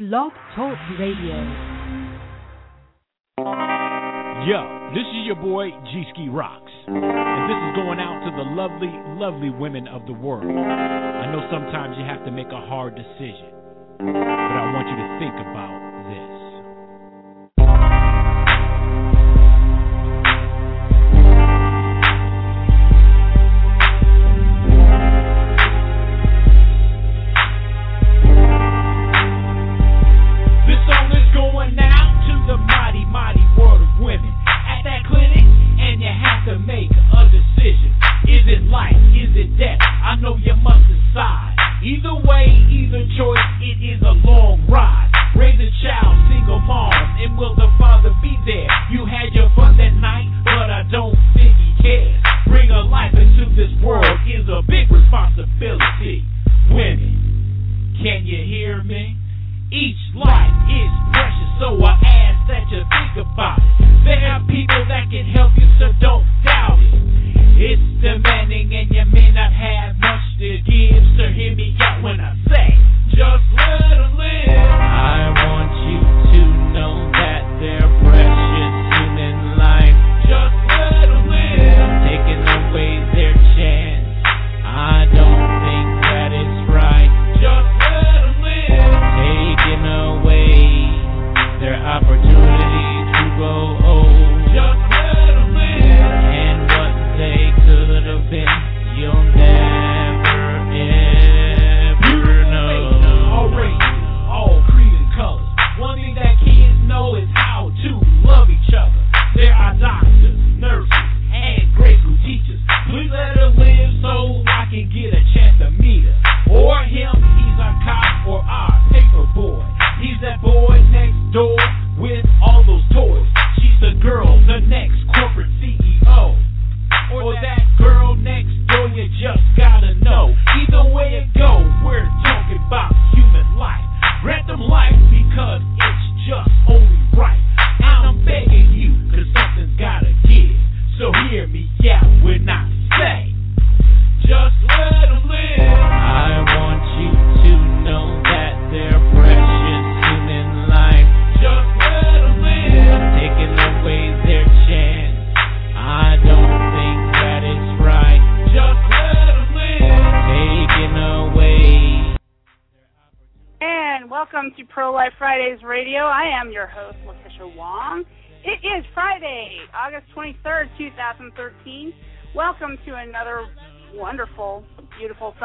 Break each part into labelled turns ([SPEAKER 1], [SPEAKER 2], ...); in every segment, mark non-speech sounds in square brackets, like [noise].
[SPEAKER 1] Blog Talk Radio.
[SPEAKER 2] Yo, this is your boy G Ski Rocks. And this is going out to the lovely, lovely women of the world. I know sometimes you have to make a hard decision, but I want you to think about this.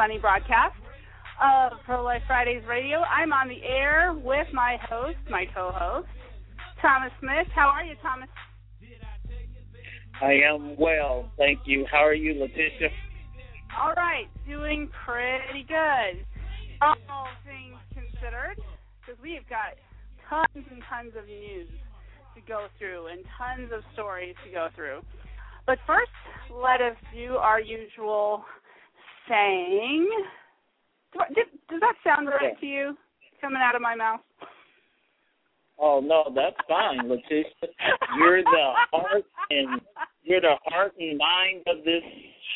[SPEAKER 3] Sunny broadcast of Pro Life Fridays Radio. I'm on the air with my host, my co host, Thomas Smith. How are you, Thomas?
[SPEAKER 4] I am well, thank you. How are you, Letitia?
[SPEAKER 3] All right, doing pretty good. All things considered, because we've got tons and tons of news to go through and tons of stories to go through. But first, let us do our usual saying. Did- Does that sound right
[SPEAKER 4] Yeah.
[SPEAKER 3] to you, coming out of my mouth?
[SPEAKER 4] Oh no, that's fine, Letitia. You're the heart and you're the heart and mind of this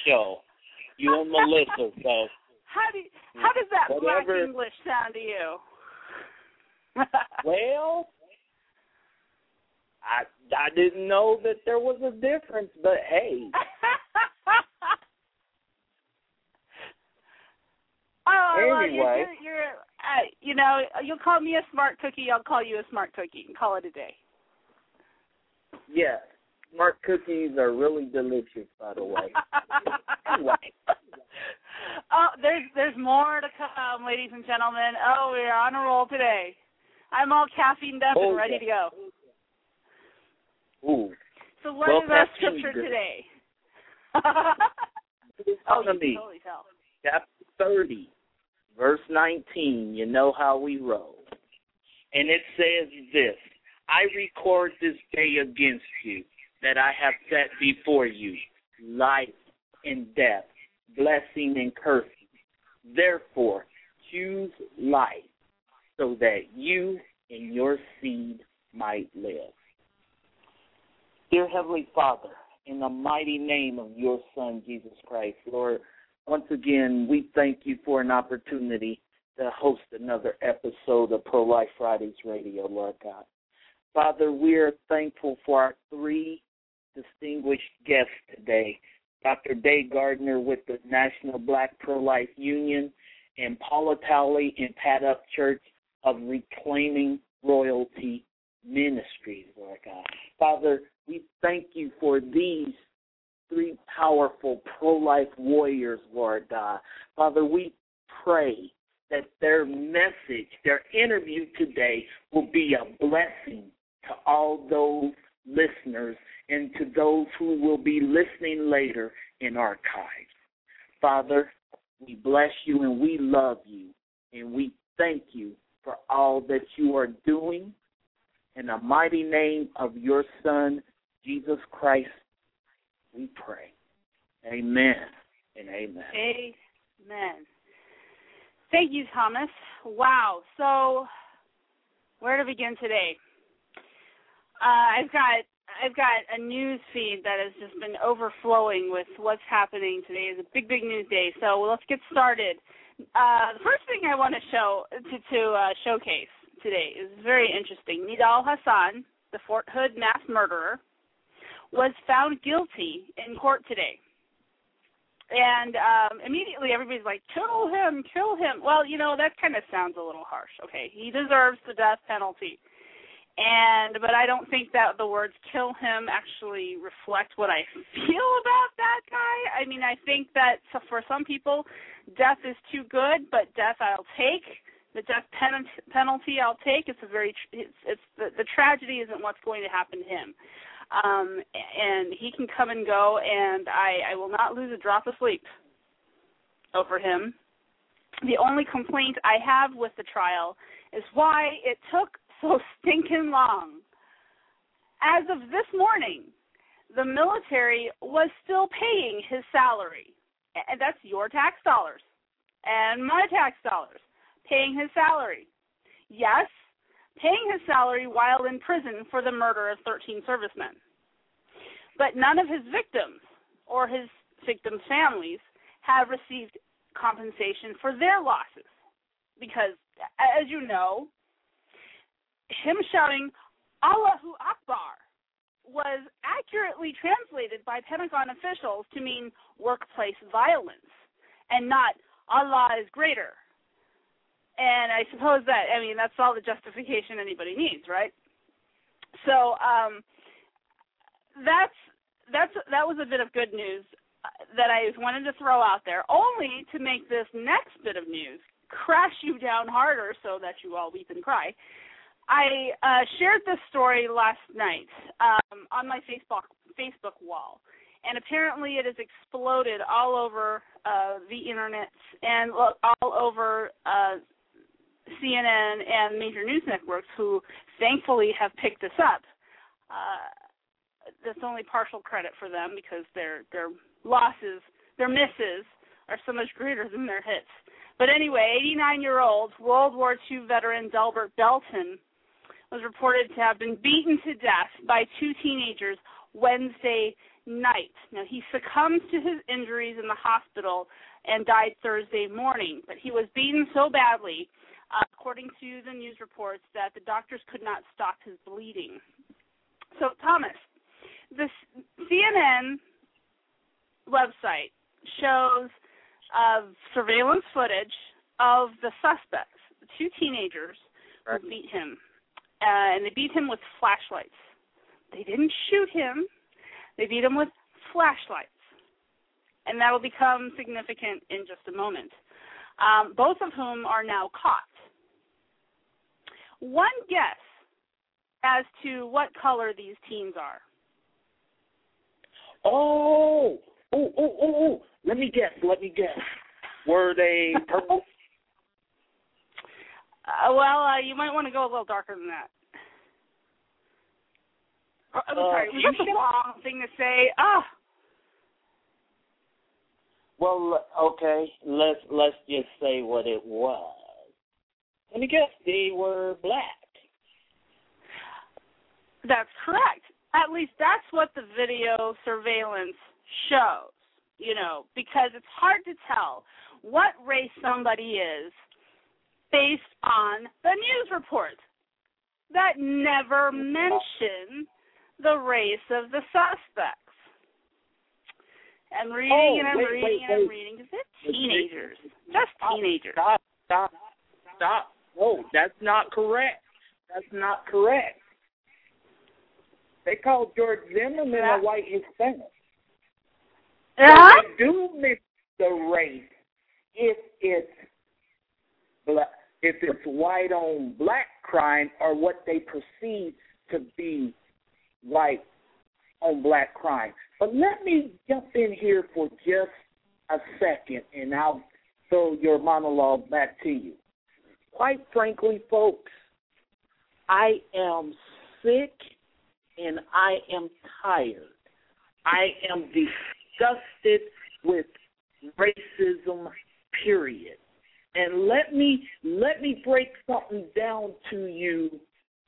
[SPEAKER 4] show. You and Melissa. So
[SPEAKER 3] How do you, how does that black English sound to you? [laughs]
[SPEAKER 4] well, I I didn't know that there was a difference, but hey,
[SPEAKER 3] oh, well,
[SPEAKER 4] Anyway.
[SPEAKER 3] you're, you're, you're uh, you know, you'll call me a smart cookie. I'll call you a smart cookie and call it a day.
[SPEAKER 4] yes, smart cookies are really delicious, by the way. [laughs] Anyway.
[SPEAKER 3] oh, there's there's more to come, ladies and gentlemen. Oh, we're on a roll today. I'm all caffeined up and
[SPEAKER 4] Oh,
[SPEAKER 3] ready to go.
[SPEAKER 4] Ooh,
[SPEAKER 3] So what
[SPEAKER 4] Well,
[SPEAKER 3] is our scripture today? [laughs] oh, you can totally tell.
[SPEAKER 4] 30, verse 19. You know how we roll. And it says this I record this day against you, that I have set before you life and death, blessing and cursing. Therefore, choose life, so that you and your seed might live. Dear Heavenly Father, in the mighty name of your Son, Jesus Christ, Lord, once again, we thank you for an opportunity to host another episode of Pro Life Fridays Radio, Lord God. Father, we are thankful for our three distinguished guests today Dr. Day Gardner with the National Black Pro Life Union, and Paula Talley and Pat Upchurch of Reclaiming Royalty Ministries, Lord God. Father, we thank you for these three powerful pro life warriors, Lord God. Father, we pray that their message, their interview today, will be a blessing to all those listeners and to those who will be listening later in archives. Father, we bless you and we love you and we thank you for all that you are doing. In the mighty name of your Son, Jesus Christ, we pray. Amen and amen.
[SPEAKER 3] Amen. Thank you, Thomas. Wow. So, where to begin today? Uh, I've got I've got a news feed that has just been overflowing with what's happening today. is a big, big news day. So let's get started. Uh, the first thing I want to show to, to uh, showcase today is very interesting. Nidal Hasan, the Fort Hood mass murderer, was found guilty in court today. And um, immediately everybody's like, kill him, kill him. Well, you know, that kind of sounds a little harsh. Okay, he deserves the death penalty and but I don't think that the words "kill him" actually reflect what I [laughs] feel about that guy. I mean, I think that for some people, death is too good, but death I'll take. The death pen- penalty I'll take. It's a very it's, it's the, the tragedy isn't what's going to happen to him, um, and he can come and go, and I I will not lose a drop of sleep over him. The only complaint I have with the trial is why it took so stinking long. As of this morning, the military was still paying his salary. And that's your tax dollars and my tax dollars paying his salary. Yes, paying his salary while in prison for the murder of 13 servicemen. But none of his victims or his victims' families have received compensation for their losses. Because, as you know, him shouting Allahu Akbar was accurately translated by Pentagon officials to mean workplace violence and not Allah is greater. And I suppose that I mean that's all the justification anybody needs, right? So um, that's that's that was a bit of good news that I wanted to throw out there, only to make this next bit of news crash you down harder so that you all weep and cry. I uh, shared this story last night um, on my Facebook Facebook wall, and apparently it has exploded all over uh, the internet and all over uh, CNN and major news networks, who thankfully have picked this up. Uh, that's only partial credit for them because their their losses, their misses, are so much greater than their hits. But anyway, 89 year old World War II veteran Delbert Belton was reported to have been beaten to death by two teenagers Wednesday night. Now, he succumbed to his injuries in the hospital and died Thursday morning, but he was beaten so badly, uh, according to the news reports, that the doctors could not stop his bleeding. So, Thomas, this CNN website shows uh, surveillance footage of the suspects, the two teenagers who beat him uh, and they beat him with flashlights. They didn't shoot him; they beat him with flashlights, and that will become significant in just a moment. Um, both of whom are now caught. One guess as to what color these teens are.
[SPEAKER 4] Oh, oh, oh, oh, oh! Let me guess. Let me guess. Were they purple? [laughs]
[SPEAKER 3] Uh, well, uh, you might want to go a little darker than that. Uh, I'm sorry, was that the [laughs] wrong thing to say? Ah.
[SPEAKER 4] Well, okay. Let's let's just say what it was. Let me guess. They were black.
[SPEAKER 3] That's correct. At least that's what the video surveillance shows. You know, because it's hard to tell what race somebody is based on the news reports that never mention the race of the suspects. I'm reading
[SPEAKER 4] Oh,
[SPEAKER 3] and I'm
[SPEAKER 4] wait,
[SPEAKER 3] reading
[SPEAKER 4] wait,
[SPEAKER 3] and I'm
[SPEAKER 4] wait.
[SPEAKER 3] reading because they're teenagers, just teenagers.
[SPEAKER 4] Stop, stop, stop. No, that's not correct. That's not correct. They call George Zimmerman
[SPEAKER 3] Yeah.
[SPEAKER 4] a white Hispanic.
[SPEAKER 3] Uh-huh.
[SPEAKER 4] They do miss the race if it's black, if it's white on black crime or what they perceive to be white on black crime. But let me jump in here for just a second, and I'll throw your monologue back to you. Quite frankly, folks, I am sick and I am tired. I am disgusted with racism, period. And let me let me break something down to you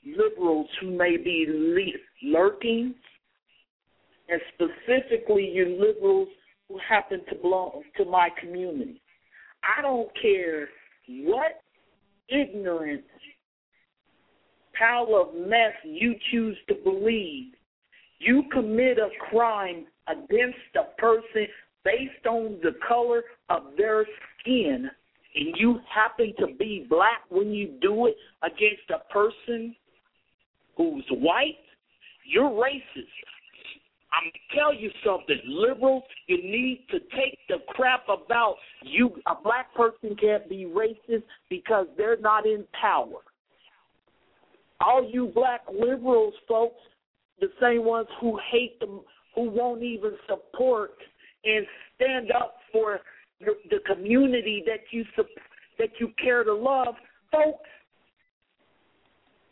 [SPEAKER 4] liberals who may be lurking, and specifically you liberals who happen to belong to my community. I don't care what ignorant pile of mess you choose to believe. You commit a crime against a person based on the color of their skin, and you happen to be black when you do it against a person who's white, you're racist. I'm tell you something, liberals. You need to take the crap about you. A black person can't be racist because they're not in power. All you black liberals, folks, the same ones who hate them, who won't even support and stand up for the, the community that you that you care to love, folks.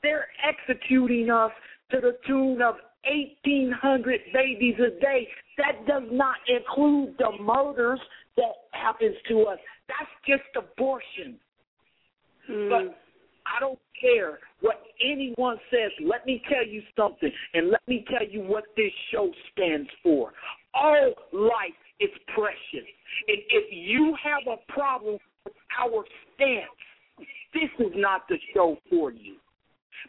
[SPEAKER 4] They're executing us to the tune of 1,800 babies a day. That does not include the murders that happens to us. That's just abortion.
[SPEAKER 3] Hmm.
[SPEAKER 4] But I don't care what anyone says. Let me tell you something, and let me tell you what this show stands for. All life is precious. And if you have a problem with our stance, this is not the show for you.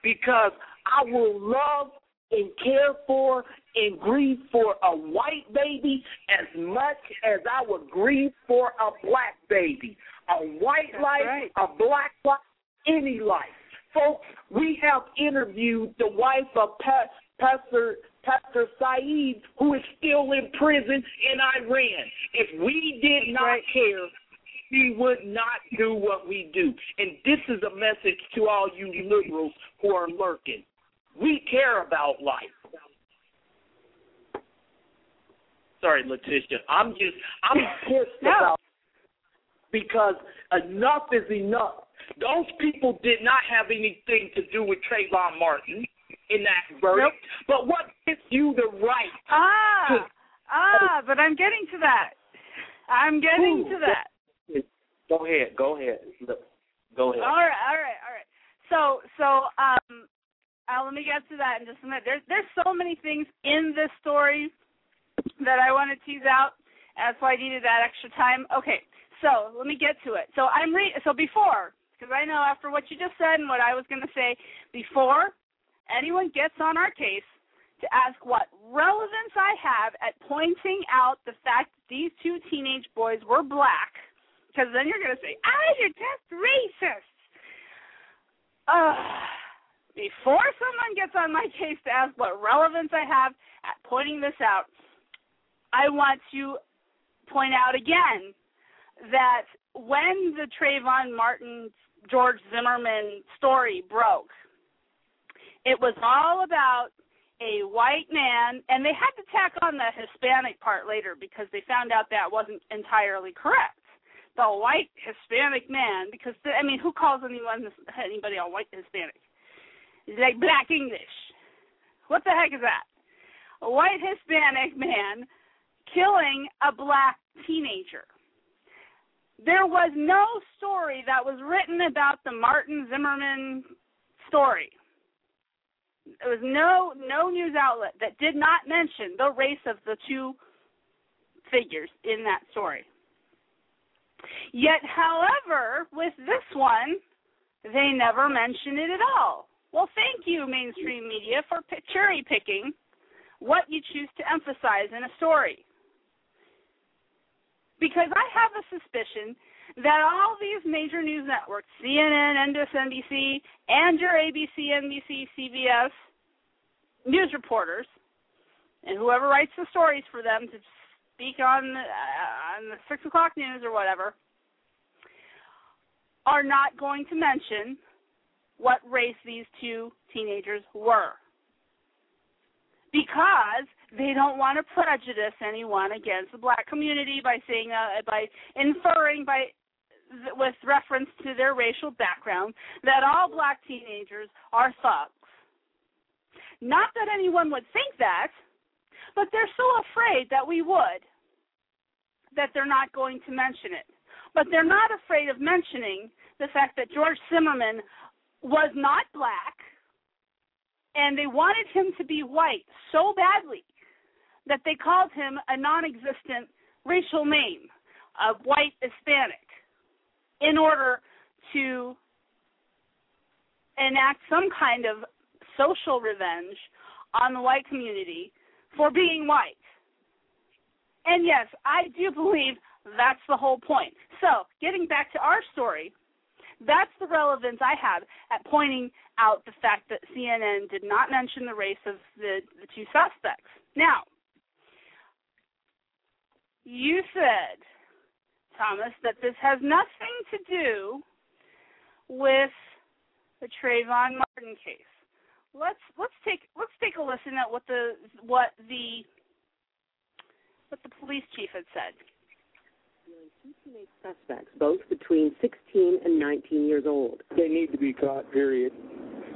[SPEAKER 4] Because I will love and care for and grieve for a white baby as much as I would grieve for a black baby. A white
[SPEAKER 3] That's
[SPEAKER 4] life,
[SPEAKER 3] right.
[SPEAKER 4] a black life, any life. Folks, we have interviewed the wife of pa- Pastor Pastor Saeed, who is still in prison in Iran. If we did not
[SPEAKER 3] Right.
[SPEAKER 4] care, we would not do what we do. And this is a message to all you liberals who are lurking. We care about life. Sorry, Letitia. I'm just I'm pissed
[SPEAKER 3] No.
[SPEAKER 4] about because enough is enough. Those people did not have anything to do with Trayvon Martin in that verdict. But what gives you the right?
[SPEAKER 3] Ah, ah, but I'm getting to that. I'm getting
[SPEAKER 4] Ooh,
[SPEAKER 3] to that.
[SPEAKER 4] Go ahead. Go ahead. Go ahead.
[SPEAKER 3] All right, all right, all right. So, so, um, uh, let me get to that in just a minute. There's, there's so many things in this story that I want to tease out. That's why I needed that extra time. Okay, so let me get to it. So I'm re- so before, because I know after what you just said and what I was going to say, before anyone gets on our case to ask what relevance I have at pointing out the fact that these two teenage boys were black, because then you're going to say, ah, you're just racist. Uh, before someone gets on my [laughs] case to ask what relevance I have at pointing this out, I want to point out again that when the Trayvon Martin George Zimmerman story broke, it was all about a white man, and they had to tack on the Hispanic part later because they found out that wasn't entirely correct. The white Hispanic man, because I mean, who calls anyone anybody a white Hispanic? Like black English. What the heck is that? A white Hispanic man killing a black teenager. There was no story that was written about the Martin Zimmerman story. There was no no news outlet that did not mention the race of the two figures in that story. Yet, however, with this one, they never mention it at all. Well, thank you, mainstream media, for cherry picking what you choose to emphasize in a story. Because I have a suspicion that all these major news networks, CNN, NBC, and your ABC, NBC, CBS news reporters, and whoever writes the stories for them to speak on the, uh, on the six o'clock news or whatever, are not going to mention what race these two teenagers were because they don't want to prejudice anyone against the black community by saying uh, by inferring by with reference to their racial background that all black teenagers are thugs. Not that anyone would think that, but they're so afraid that we would that they're not going to mention it. But they're not afraid of mentioning the fact that George Zimmerman was not black and they wanted him to be white so badly that they called him a non existent racial name, a white Hispanic, in order to enact some kind of social revenge on the white community for being white. And yes, I do believe that's the whole point. So, getting back to our story, that's the relevance I have at pointing out the fact that CNN did not mention the race of the, the two suspects. Now, you said, Thomas, that this has nothing to do with the Trayvon Martin case. Let's let's take let's take a listen at what the what the what the police chief had said
[SPEAKER 1] two teenage suspects, both between 16 and 19 years old.
[SPEAKER 5] They need to be caught, period.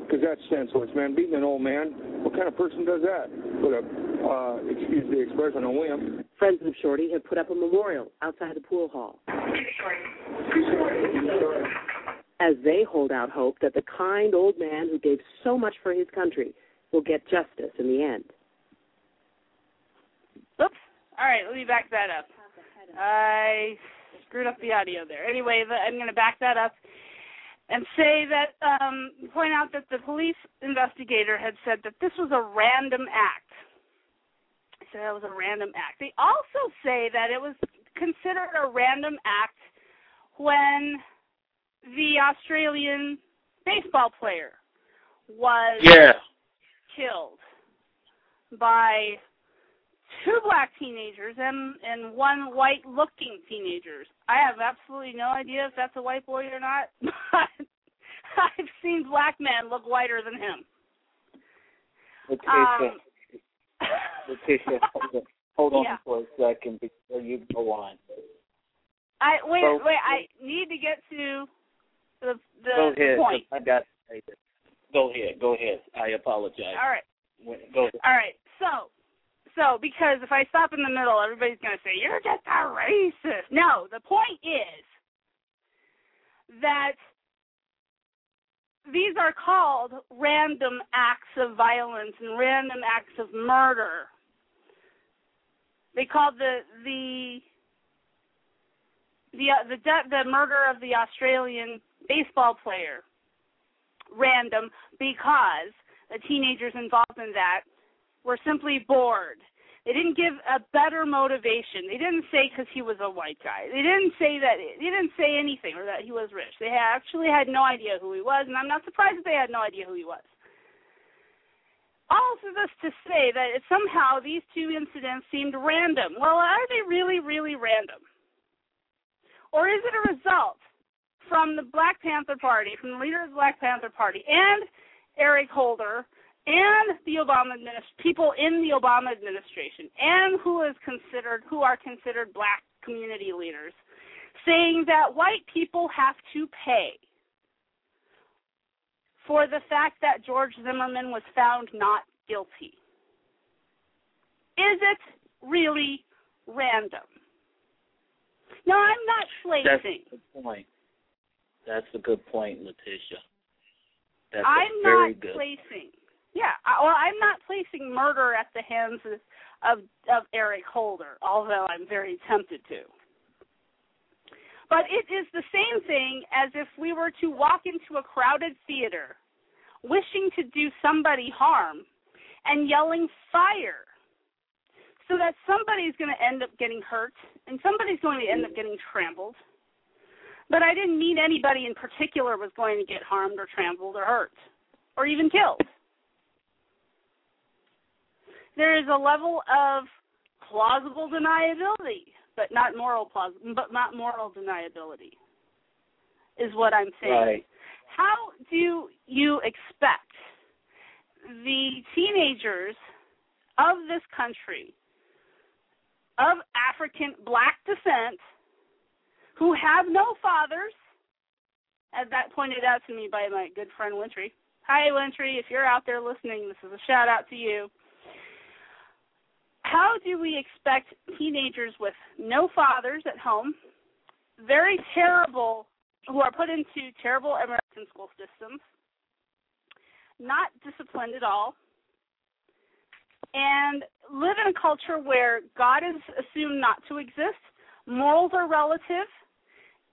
[SPEAKER 5] Because that's senseless, man. Beating an old man, what kind of person does that? Put a, uh, excuse the expression, a whim.
[SPEAKER 1] Friends of Shorty have put up a memorial outside the pool hall. As they hold out hope that the kind old man who gave so much for his country will get justice in the end.
[SPEAKER 3] Oops. All right, let me back that up. I screwed up the audio there. Anyway, the, I'm going to back that up and say that um, point out that the police investigator had said that this was a random act. So that was a random act. They also say that it was considered a random act when the Australian baseball player was
[SPEAKER 4] yeah.
[SPEAKER 3] killed by two black teenagers and and one white looking teenagers. I have absolutely no idea if that's a white boy or not, [laughs] but I've seen black men look whiter than him.
[SPEAKER 4] Letitia,
[SPEAKER 3] Um, [laughs]
[SPEAKER 4] Letitia, hold on, hold on
[SPEAKER 3] Yeah.
[SPEAKER 4] for a second before you go on.
[SPEAKER 3] I wait
[SPEAKER 4] So-
[SPEAKER 3] wait I need to get to the the
[SPEAKER 4] Go ahead.
[SPEAKER 3] point.
[SPEAKER 4] I got. Go ahead. Go ahead. I apologize.
[SPEAKER 3] All right.
[SPEAKER 4] Go ahead.
[SPEAKER 3] All right. So so because if I stop in the middle everybody's gonna say, You're just a racist. No, the point is that these are called random acts of violence and random acts of murder. They called the the the uh, the de- the murder of the Australian baseball player random because the teenagers involved in that were simply bored. They didn't give a better motivation. They didn't say because he was a white guy. They didn't say that. They didn't say anything or that he was rich. They actually had no idea who he was, and I'm not surprised that they had no idea who he was. All of this to say that somehow these two incidents seemed random. Well, are they really, really random? Or is it a result from the Black Panther Party, from the leader of the Black Panther Party, and Eric Holder, and the Obama administ- people in the Obama administration, and who is considered who are considered black community leaders, saying that white people have to pay for the fact that George Zimmerman was found not guilty. Is it really random? No, I'm not
[SPEAKER 4] That's a good point. That's a good point, Letitia. That's
[SPEAKER 3] I'm
[SPEAKER 4] a very
[SPEAKER 3] not
[SPEAKER 4] good.
[SPEAKER 3] placing. Yeah, I, well, I'm not placing murder at the hands of, of of Eric Holder, although I'm very tempted to. But it is the same thing as if we were to walk into a crowded theater wishing to do somebody harm and yelling fire so that somebody's going to end up getting hurt and somebody's going to end up getting trampled. But I didn't mean anybody in particular was going to get harmed or trampled or hurt or even killed. There is a level of plausible deniability, but not moral plaus- but not moral deniability. Is what I'm saying.
[SPEAKER 4] Right.
[SPEAKER 3] How do you expect the teenagers of this country of African black descent who have no fathers, as that pointed out to me by my good friend Wintry. Hi, Wintry, if you're out there listening, this is a shout out to you. How do we expect teenagers with no fathers at home, very terrible, who are put into terrible American school systems, not disciplined at all, and live in a culture where God is assumed not to exist, morals are relative,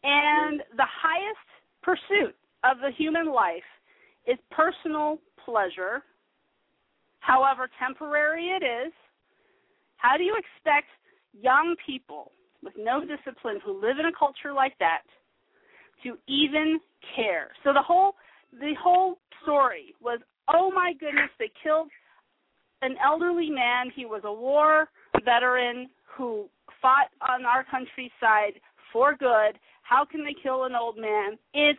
[SPEAKER 3] and the highest pursuit of the human life is personal pleasure, however temporary it is. How do you expect young people with no discipline who live in a culture like that to even care? So the whole the whole story was, oh my goodness, they killed an elderly man. He was a war veteran who fought on our country's side for good. How can they kill an old man? It's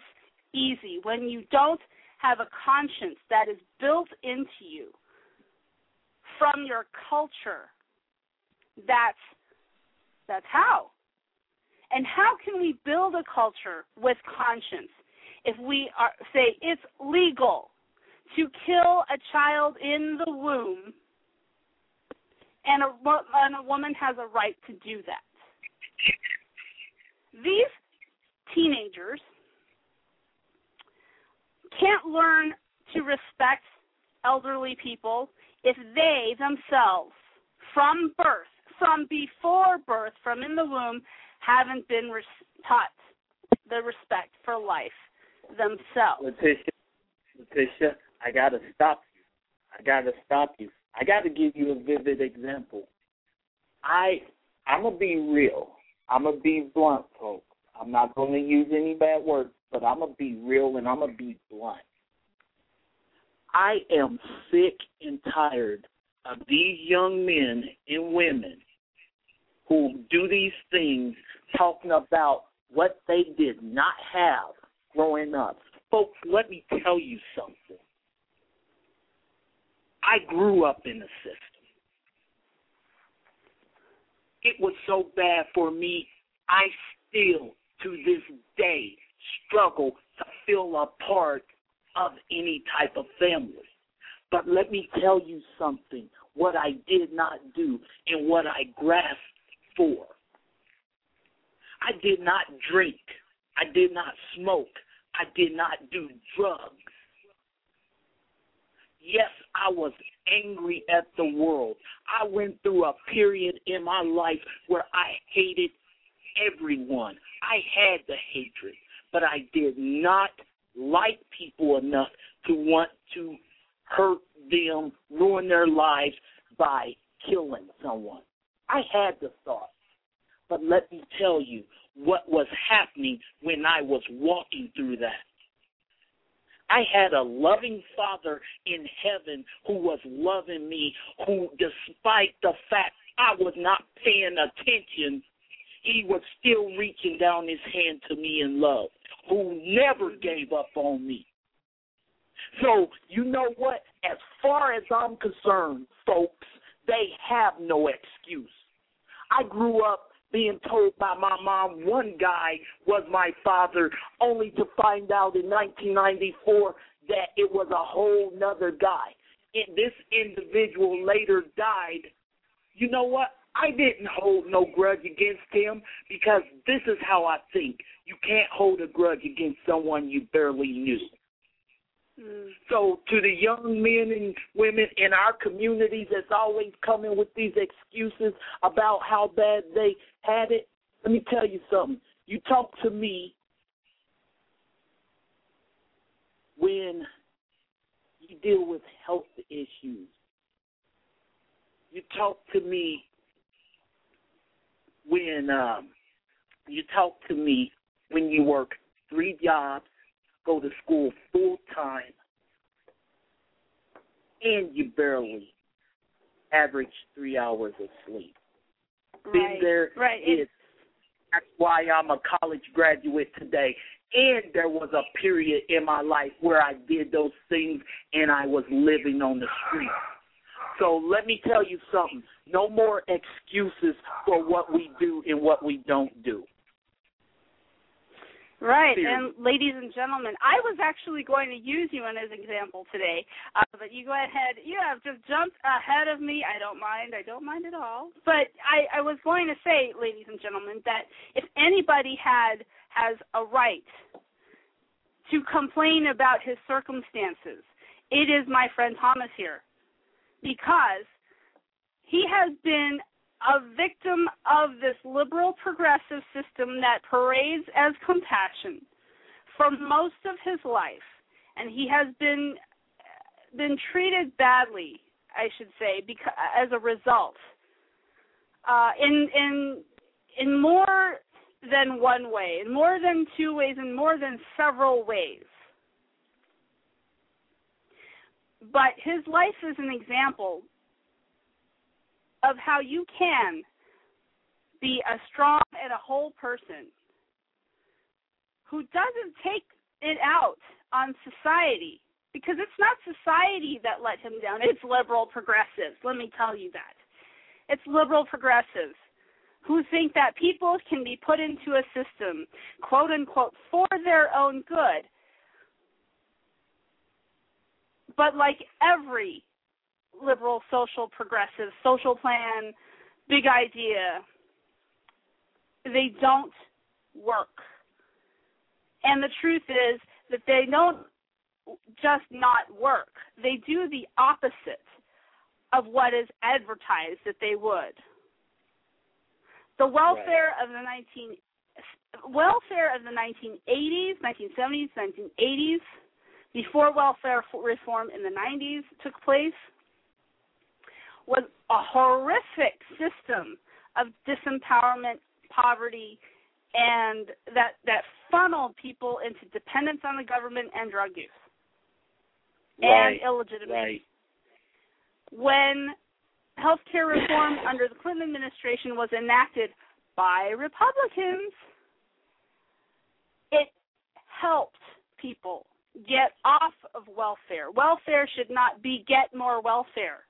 [SPEAKER 3] easy. When you don't have a conscience that is built into you from your culture, that's that's how. And how can we build a culture with conscience if we are say it's legal to kill a child in the womb and a, and a woman has a right to do that? These teenagers can't learn to respect elderly people if they themselves, from birth, from before birth, from in the womb, haven't been res- taught the respect for life themselves.
[SPEAKER 4] Letitia, Letitia, I gotta stop you. I gotta stop you. I gotta give you a vivid example. I I'm gonna be real. I'm gonna be blunt, folks. I'm not gonna use any bad words, but I'm gonna be real and I'm gonna be blunt. I am sick and tired of these young men and women who do these things talking about what they did not have growing up. Folks, let me tell you something. I grew up in the system. It was so bad for me, I still, to this day, struggle to feel a part of any type of family. But let me tell you something what I did not do and what I grasped for. I did not drink. I did not smoke. I did not do drugs. Yes, I was angry at the world. I went through a period in my life where I hated everyone. I had the hatred, but I did not like people enough to want to hurt them, ruin their lives by killing someone. I had the thought. But let me tell you what was happening when I was walking through that. I had a loving Father in heaven who was loving me, who, despite the fact I was not paying attention, he was still reaching down his hand to me in love, who never gave up on me. So, you know what? As far as I'm concerned, folks, they have no excuse. I grew up being told by my mom one guy was my father, only to find out in 1994 that it was a whole nother guy. And this individual later died. You know what? I didn't hold no grudge against him because this is how I think. You can't hold a grudge against someone you barely knew.
[SPEAKER 3] Mm.
[SPEAKER 4] So, to the young men and women in our communities that's always coming with these excuses about how bad they had it, let me tell you something. You talk to me when you deal with health issues. You talk to me when um, you talk to me when you work three jobs, go to school full time, and you barely average three hours of sleep.
[SPEAKER 3] Right.
[SPEAKER 4] Been there.
[SPEAKER 3] Right.
[SPEAKER 4] It's, that's why I'm a college graduate today. And there was a period in my life where I did those things and I was living on the street. So let me tell you something. No more excuses for what we do and what we don't do.
[SPEAKER 3] Right, and ladies and gentlemen, I was actually going to use you as an example today, uh, but you go ahead. You have just jumped ahead of me. I don't mind. I don't mind at all. But I, I was going to say, ladies and gentlemen, that if anybody had has a right to complain about his circumstances, it is my friend Thomas here, because he has been a victim of this liberal progressive system that parades as compassion for most of his life. And he has been been treated badly i should say because as a result. Uh in in in more than one way in more than two ways in more than several ways. But his life is an example of how you can be a strong and a whole person who doesn't take it out on society because it's not society that let him down. It's liberal progressives let me tell you that. It's liberal progressives who think that people can be put into a system quote unquote for their own good but like every liberal social progressive social plan big idea. They don't work. And the truth is that they don't just not work. They do the opposite of what is advertised that they would. The welfare of the 19 welfare of the 1980s 1970s 1980s before welfare reform in the 90s took place was a horrific system of disempowerment, poverty, and that that funneled people into dependence on the government and drug use
[SPEAKER 4] Right,
[SPEAKER 3] and illegitimate.
[SPEAKER 4] Right.
[SPEAKER 3] When healthcare reform [coughs] under the Clinton administration was enacted by Republicans, it helped people get off of welfare. Welfare should not be get more welfare.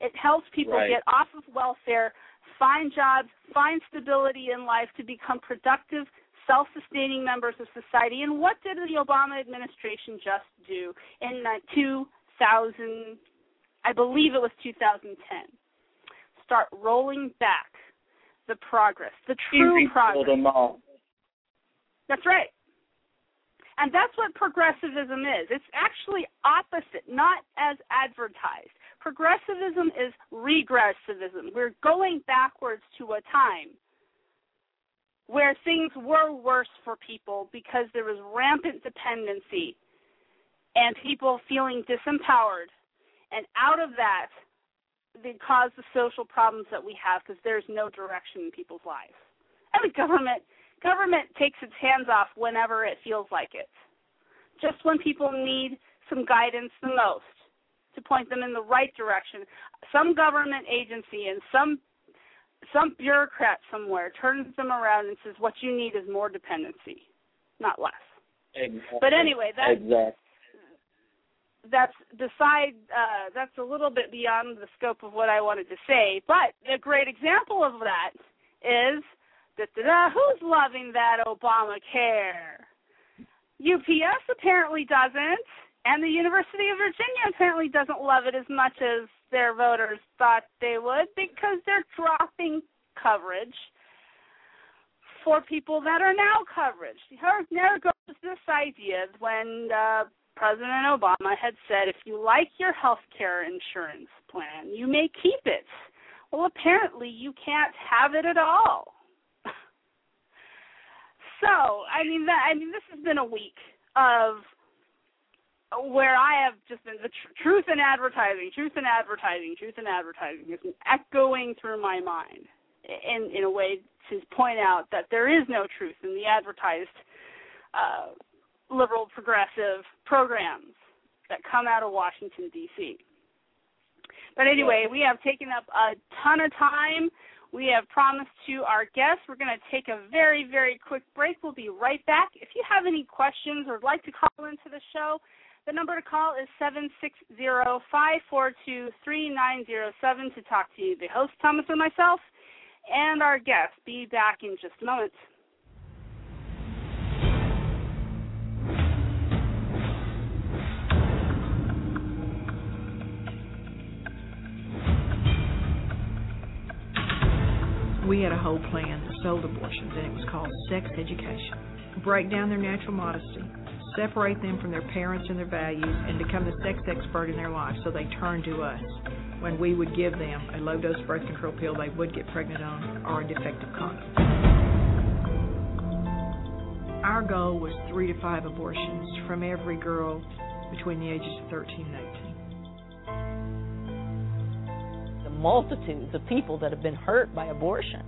[SPEAKER 3] It helps people
[SPEAKER 4] Right.
[SPEAKER 3] get off of welfare, find jobs, find stability in life to become productive, self sustaining members of society. And what did the Obama administration just do in uh, 2000? I believe it was 2010. Start rolling back the progress, the true
[SPEAKER 4] Easy
[SPEAKER 3] progress.
[SPEAKER 4] them all.
[SPEAKER 3] That's right. And that's what progressivism is. It's actually opposite, not as advertised. Progressivism is regressivism. We're going backwards to a time where things were worse for people because there was rampant dependency and people feeling disempowered. And out of that, they caused the social problems that we have because there's no direction in people's lives. And the government government takes its hands off whenever it feels like it. Just when people need some guidance the most to point them in the right direction. Some government agency and some some bureaucrat somewhere turns them around and says what you need is more dependency, not less.
[SPEAKER 4] Exactly.
[SPEAKER 3] But anyway, that's
[SPEAKER 4] exactly.
[SPEAKER 3] that's beside uh that's a little bit beyond the scope of what I wanted to say. But a great example of that is da, da, da, who's loving that Obamacare? UPS apparently doesn't, and the University of Virginia apparently doesn't love it as much as their voters thought they would because they're dropping coverage for people that are now coverage. There goes this idea when uh, President Obama had said, if you like your health care insurance plan, you may keep it. Well, apparently you can't have it at all. [laughs] So, I mean that I mean this has been a week of where I have just been the tr- truth in advertising, truth in advertising, truth in advertising is echoing through my mind in in a way to point out that there is no truth in the advertised uh, liberal progressive programs that come out of Washington D.C. But anyway, we have taken up a ton of time. We have promised to our guests we're going to take a very, very quick break. We'll be right back. If you have any questions or would like to call into the show, the number to call is 760-542-3907 to talk to you, the host, Thomas, and myself, and our guests. Be back in just a moment.
[SPEAKER 6] we had a whole plan that sold abortions, and it was called sex education. Break down their natural modesty, separate them from their parents and their values, and become the sex expert in their life so they turn to us when we would give them a low dose birth control pill they would get pregnant on or a defective condom. Our goal was three to five abortions from every girl between the ages of 13 and
[SPEAKER 7] 18. The multitudes of people that have been hurt by abortion,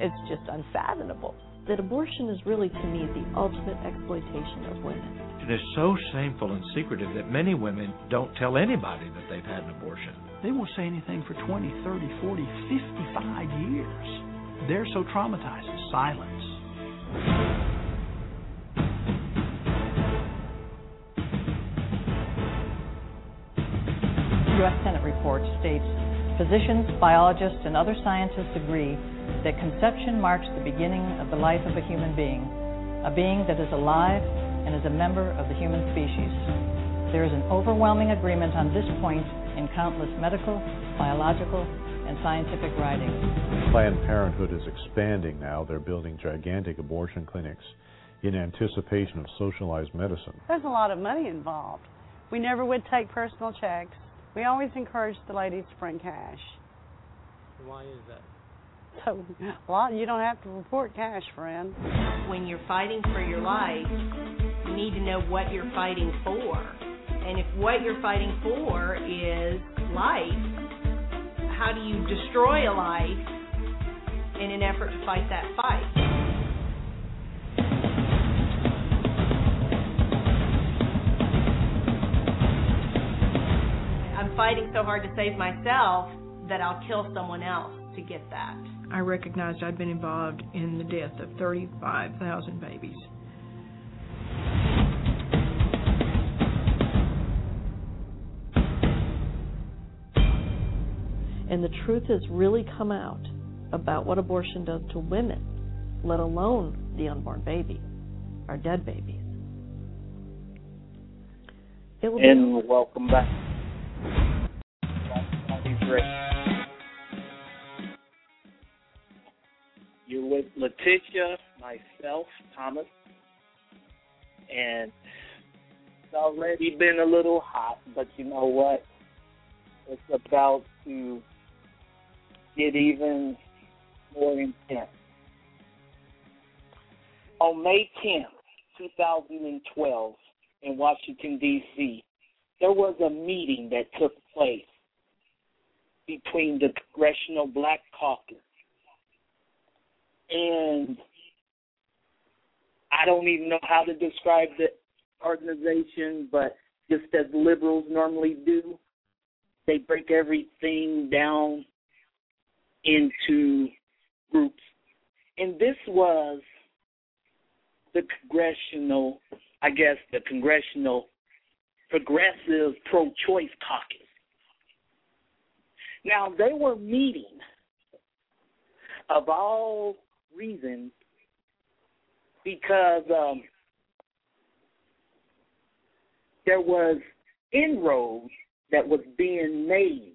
[SPEAKER 7] it's just unfathomable.
[SPEAKER 8] That abortion is really, to me, the ultimate exploitation of women.
[SPEAKER 9] It is so shameful and secretive that many women don't tell anybody that they've had an abortion.
[SPEAKER 10] They won't say anything for 20, 30, 40, 55 years. They're so traumatized. Silence.
[SPEAKER 7] U.S. Senate report states physicians, biologists, and other scientists agree that conception marks the beginning of the life of a human being, a being that is alive and is a member of the human species. There is an overwhelming agreement on this point in countless medical, biological, and scientific writings.
[SPEAKER 11] Planned Parenthood is expanding now. They're building gigantic abortion clinics in anticipation of socialized medicine.
[SPEAKER 12] There's a lot of money involved. We never would take personal checks. We always encourage the ladies to bring cash.
[SPEAKER 13] Why is that?
[SPEAKER 12] So, well, you don't have to report cash, friend.
[SPEAKER 14] When you're fighting for your life, you need to know what you're fighting for. And if what you're fighting for is life, how do you destroy a life in an effort to fight that fight? I'm fighting so hard to save myself that I'll kill someone else to get that.
[SPEAKER 6] I recognized I'd been involved in the death of 35,000 babies.
[SPEAKER 8] And the truth has really come out about what abortion does to women, let alone the unborn baby, our dead babies.
[SPEAKER 4] and be- welcome back. You're with Letitia, myself, Thomas, and it's already been a little hot, but you know what? It's about to get even more intense. On May 10th, 2012, in Washington, D.C., there was a meeting that took place between the Congressional Black Caucus and I don't even know how to describe the organization, but just as liberals normally do, they break everything down into groups. And this was the congressional, I guess, the congressional progressive pro choice caucus. Now, they were meeting of all reasons because um, there was inroads that was being made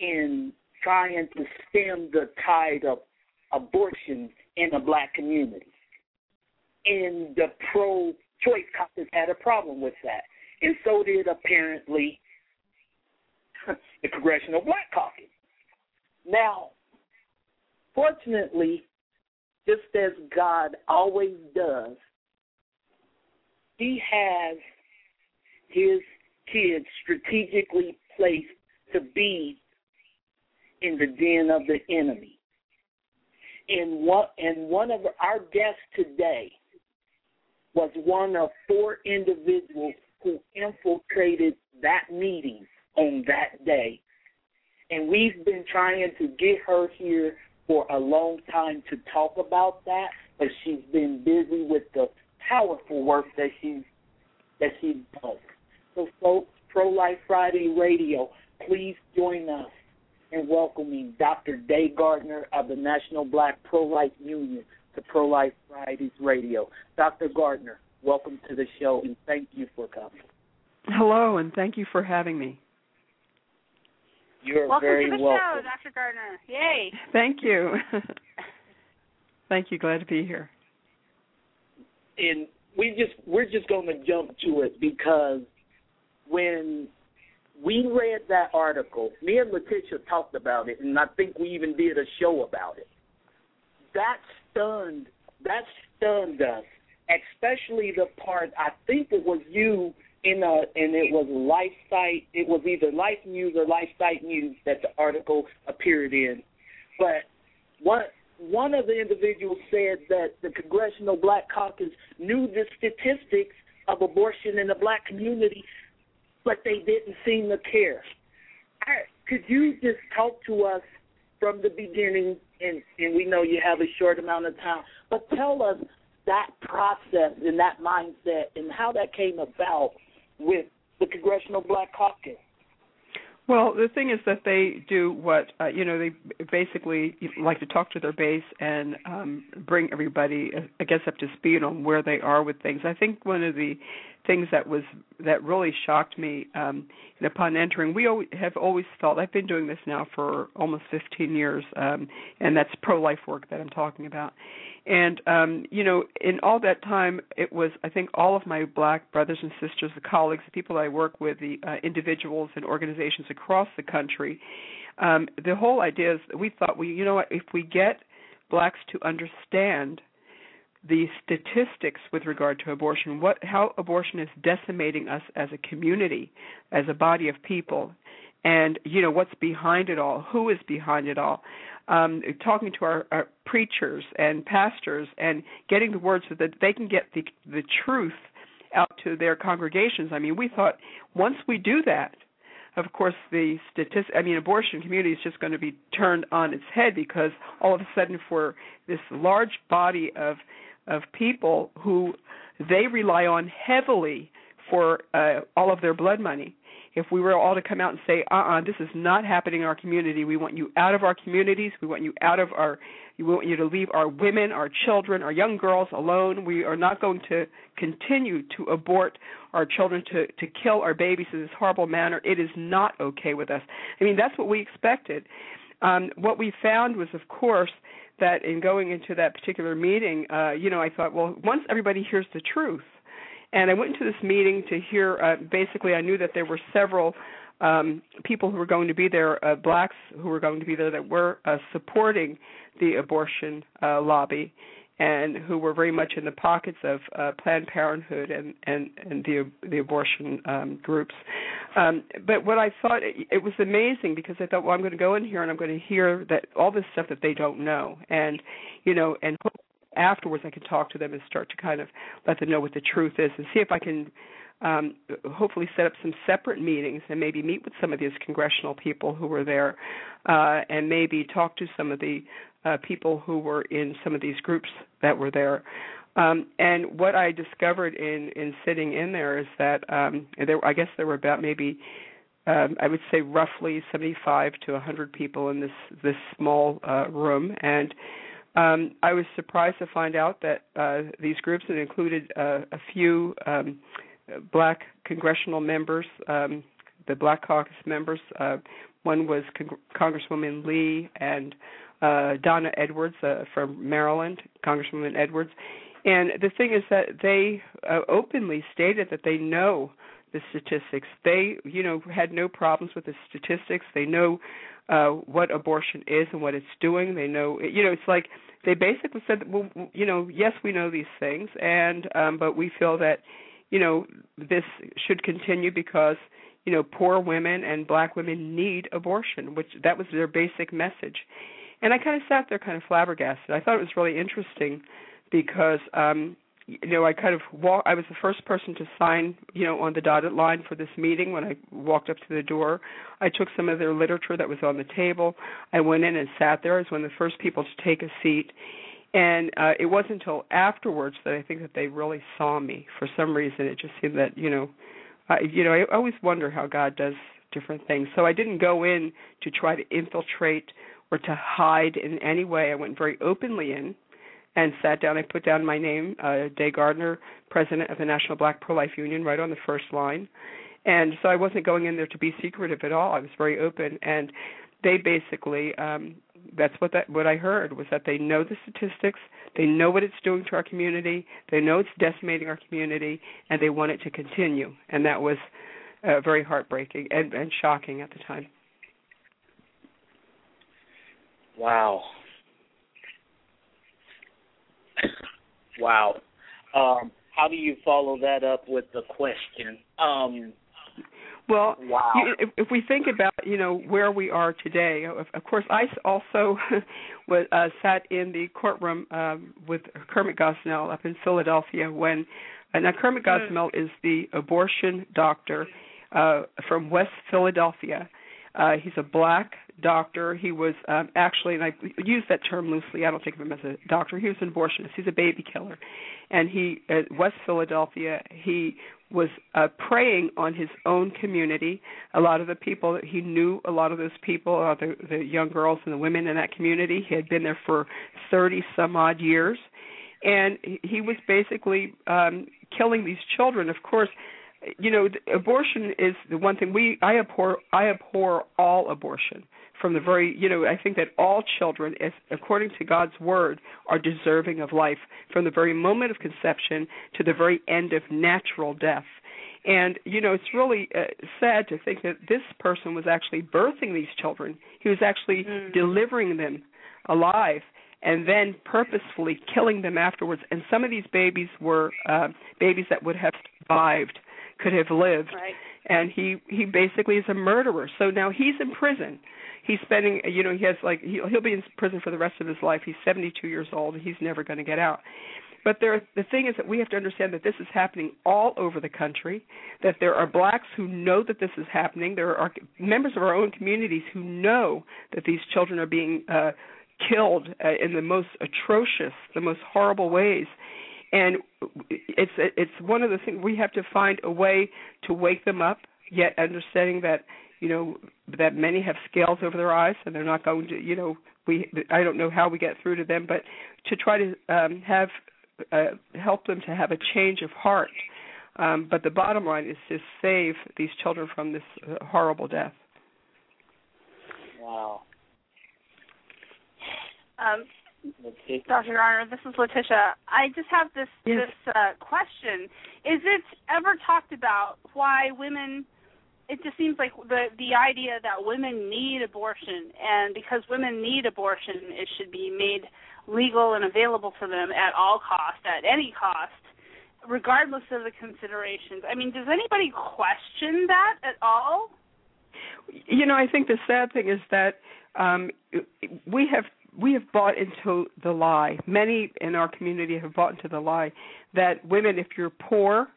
[SPEAKER 4] in trying to stem the tide of abortion in the black community. And the pro choice caucus had a problem with that. And so did apparently [laughs] the Congressional Black Caucus. Now, fortunately, just as God always does, He has His kids strategically placed to be in the den of the enemy. And one, and one of our guests today was one of four individuals who infiltrated that meeting on that day. And we've been trying to get her here for a long time to talk about that, but she's been busy with the powerful work that she's that she does. So folks, Pro Life Friday Radio, please join us in welcoming Dr. Day Gardner of the National Black Pro Life Union to Pro Life Fridays Radio. Dr. Gardner, welcome to the show and thank you for coming.
[SPEAKER 15] Hello, and thank you for having me.
[SPEAKER 4] You're
[SPEAKER 3] welcome
[SPEAKER 4] very
[SPEAKER 3] to the
[SPEAKER 4] welcome.
[SPEAKER 3] show, Dr. Gardner. Yay!
[SPEAKER 15] Thank you. [laughs] thank you. Glad to be here.
[SPEAKER 4] and we just we're just going to jump to it because when we read that article, me and Letitia talked about it, and I think we even did a show about it. That stunned that stunned us, especially the part I think it was you in a and it was Life Site. It was either Life News or Life Site News that the article appeared in. But one one of the individuals said that the Congressional Black Caucus knew the statistics of abortion in the black community, but they didn't seem to care. I, could you just talk to us from the beginning? And, and we know you have a short amount of time, but tell us that process and that mindset and how that came about with the Congressional Black Caucus.
[SPEAKER 15] Well, the thing is that they do what uh, you know. They basically like to talk to their base and um, bring everybody, uh, I guess, up to speed on where they are with things. I think one of the things that was that really shocked me um, upon entering. We always, have always felt I've been doing this now for almost 15 years, um, and that's pro-life work that I'm talking about. And um, you know, in all that time, it was I think all of my black brothers and sisters, the colleagues, the people I work with, the uh, individuals and organizations across the country. Um, the whole idea is we thought we, you know what, if we get blacks to understand the statistics with regard to abortion, what how abortion is decimating us as a community, as a body of people, and you know what's behind it all, who is behind it all. Um, talking to our, our preachers and pastors and getting the word so that they can get the the truth out to their congregations. I mean, we thought once we do that, of course, the statistic, I mean, abortion community is just going to be turned on its head because all of a sudden, for this large body of of people who they rely on heavily for uh, all of their blood money. If we were all to come out and say, "Uh-uh, this is not happening in our community. We want you out of our communities. We want you out of our. We want you to leave our women, our children, our young girls alone. We are not going to continue to abort our children, to to kill our babies in this horrible manner. It is not okay with us. I mean, that's what we expected. Um, what we found was, of course, that in going into that particular meeting, uh, you know, I thought, well, once everybody hears the truth, and I went into this meeting to hear. Uh, basically, I knew that there were several um, people who were going to be there, uh, blacks who were going to be there that were uh, supporting the abortion uh, lobby, and who were very much in the pockets of uh, Planned Parenthood and and and the the abortion um, groups. Um, but what I thought it, it was amazing because I thought, well, I'm going to go in here and I'm going to hear that all this stuff that they don't know, and you know, and afterwards I can talk to them and start to kind of let them know what the truth is and see if I can um, hopefully set up some separate meetings and maybe meet with some of these congressional people who were there uh, and maybe talk to some of the uh, people who were in some of these groups that were there. Um, and what I discovered in, in sitting in there is that um, there, I guess there were about maybe um, I would say roughly 75 to 100 people in this this small uh, room, and um, I was surprised to find out that uh, these groups had included uh, a few um, black congressional members, um, the Black Caucus members. Uh, one was Con- Congresswoman Lee and uh, Donna Edwards uh, from Maryland, Congresswoman Edwards. And the thing is that they uh, openly stated that they know the statistics. They, you know, had no problems with the statistics. They know uh what abortion is and what it's doing. They know, you know, it's like they basically said, well, you know, yes, we know these things, and um but we feel that, you know, this should continue because you know poor women and black women need abortion which that was their basic message and i kind of sat there kind of flabbergasted i thought it was really interesting because um you know, I kind of walk. I was the first person to sign, you know, on the dotted line for this meeting. When I walked up to the door, I took some of their literature that was on the table. I went in and sat there. I was one of the first people to take a seat, and uh, it wasn't until afterwards that I think that they really saw me. For some reason, it just seemed that you know, I, you know, I always wonder how God does different things. So I didn't go in to try to infiltrate or to hide in any way. I went very openly in and sat down. I put down my name, uh, Day Gardner, president of the National Black Pro Life Union, right on the first line. And so I wasn't going in there to be secretive at all. I was very open, and they basically um, that's what that what I heard was that they know the statistics, they know what it's doing to our community, they know it's decimating our community, and they want it to continue. And that was uh, very heartbreaking and, and shocking at the time.
[SPEAKER 4] Wow. Wow. Um, how do you follow that up with the question? Um,
[SPEAKER 15] well,
[SPEAKER 4] wow.
[SPEAKER 15] you, if, if we think about you know where we are today, of, of course, I also [laughs] was uh, sat in the courtroom um, with Kermit Gosnell up in Philadelphia when. Uh, now Kermit
[SPEAKER 3] Mm.
[SPEAKER 15] Gosnell is the abortion doctor uh, from West Philadelphia. Uh, he's a black doctor. He was um, actually, and I use that term loosely. I don't think of him as a doctor. He was an abortionist. He's a baby killer, and he at West Philadelphia. He was uh, preying on his own community. A lot of the people that he knew, a lot of those people, uh, the, the young girls and the women in that community, he had been there for thirty some odd years, and he was basically um, killing these children. Of course, you know, abortion is the one thing we I abhor I abhor all abortion from the very you know I think that all children, as, according to God's word, are deserving of life from the very moment of conception to the very end of natural death. And you know, it's really uh, sad to think that this person was actually birthing these children. He was actually delivering them alive and then purposefully killing them afterwards. And some of these babies were uh, babies that would have survived, could have lived.
[SPEAKER 3] Right.
[SPEAKER 15] And he he basically is a murderer. So now he's in prison. He's spending, you know, he has like he'll, he'll be in prison for the rest of his life. He's 72 years old. and He's never going to get out. But there, the thing is that we have to understand that this is happening all over the country. That there are blacks who know that this is happening. There are members of our own communities who know that these children are being uh, killed uh, in the most atrocious, the most horrible ways. And it's it's one of the things we have to find a way to wake them up, yet understanding that you know that many have scales over their eyes and they're not going to you know we I don't know how we get through to them, but to try to um, have uh, help them to have a change of heart. Um, but the bottom line is to save these children from this uh, horrible death.
[SPEAKER 4] Wow.
[SPEAKER 3] Um, Dr. Gardner, this is Letitia. I just have this
[SPEAKER 15] Yes.
[SPEAKER 3] this uh, question: Is it ever talked about why women? It just seems like the the idea that women need abortion, and because women need abortion, it should be made legal and available for them at all cost, at any cost, regardless of the considerations. I mean, does anybody question that at all?
[SPEAKER 15] You know, I think the sad thing is that um, we have we have bought into the lie. Many in our community have bought into the lie that women, if you're poor,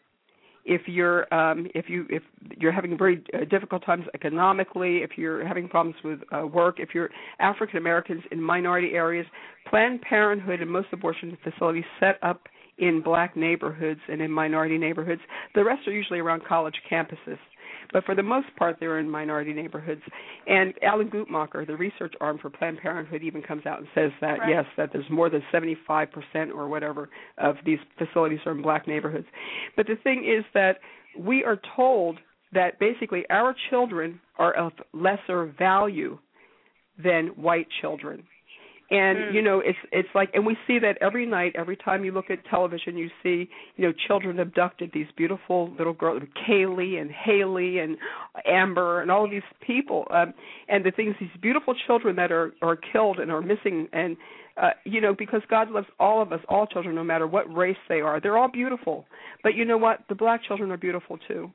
[SPEAKER 15] if you're um, if you if you're having very uh, difficult times economically, if you're having problems with uh, work, if you're African Americans in minority areas, Planned Parenthood and most abortion facilities set up in black neighborhoods and in minority neighborhoods. The rest are usually around college campuses. But for the most part, they're in minority neighborhoods. And Alan Guttmacher, the research arm for Planned Parenthood, even comes out and says that
[SPEAKER 3] Right.
[SPEAKER 15] yes, that there's more than 75% or whatever of these facilities are in black neighborhoods. But the thing is that we are told that basically our children are of lesser value than white children. And
[SPEAKER 3] Mm.
[SPEAKER 15] you know it's it's like and we see that every night every time you look at television you see you know children abducted these beautiful little girls kaylee and haley and amber and all of these people um and the things these beautiful children that are are killed and are missing. And uh you know because god loves all of us all children no matter what race they are they're all beautiful. But you know what? The black children are beautiful too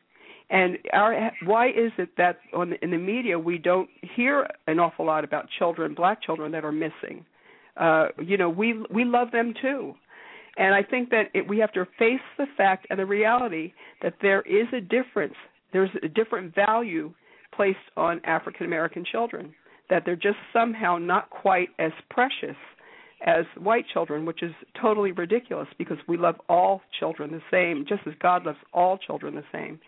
[SPEAKER 15] and our why is it that on the, in the media we don't hear an awful lot about children, black children that are missing? Uh, you know, we we love them too, and I think that it, we have to face the fact and the reality that there is a difference. There's a different value placed on African American children. That they're just somehow not quite as precious as white children, which is totally ridiculous because we love all children the same, just as God loves all children the same.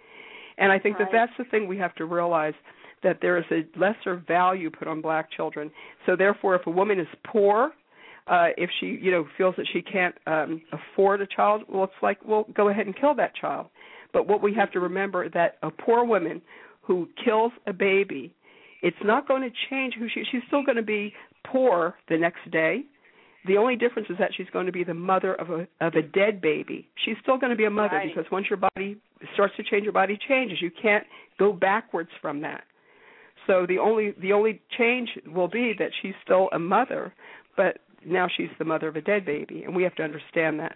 [SPEAKER 15] And I think
[SPEAKER 3] Right.
[SPEAKER 15] that that's the thing we have to realize that there is a lesser value put on black children. So therefore, if a woman is poor, uh, if she you know feels that she can't um, afford a child, well, it's like well, go ahead and kill that child. But what we have to remember that a poor woman who kills a baby, it's not going to change who she. She's still going to be poor the next day. The only difference is that she's going to be the mother of a of a dead baby. She's still going to be a mother
[SPEAKER 3] Right.
[SPEAKER 15] because once your body starts to change, your body changes. You can't go backwards from that. So the only the only change will be that she's still a mother, but now she's the mother of a dead baby, and we have to understand that.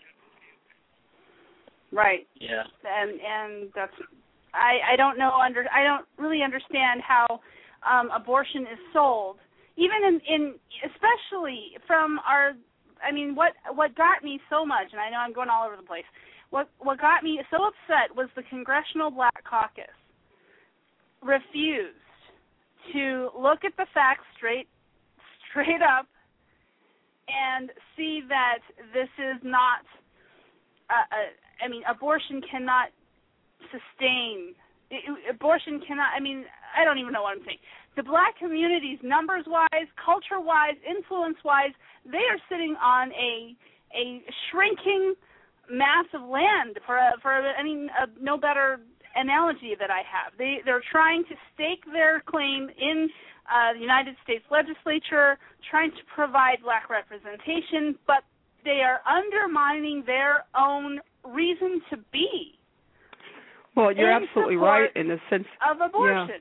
[SPEAKER 3] Right.
[SPEAKER 4] Yeah.
[SPEAKER 3] and and that's I I don't know under I don't really understand how um abortion is sold even in in especially from our I mean what what got me so much and I know I'm going all over the place what what got me so upset was the Congressional Black Caucus refused to look at the facts straight straight up and see that this is not uh, uh, I mean abortion cannot sustain it, abortion cannot I mean I don't even know what I'm saying. The black communities numbers wise, culture wise, influence wise, they are sitting on a a shrinking mass of land for a, for a, I mean a, no better analogy that I have. They they're trying to stake their claim in uh, the United States legislature, trying to provide black representation, but they are undermining their own reason to be
[SPEAKER 15] Well, you're absolutely right in the sense
[SPEAKER 3] of abortion.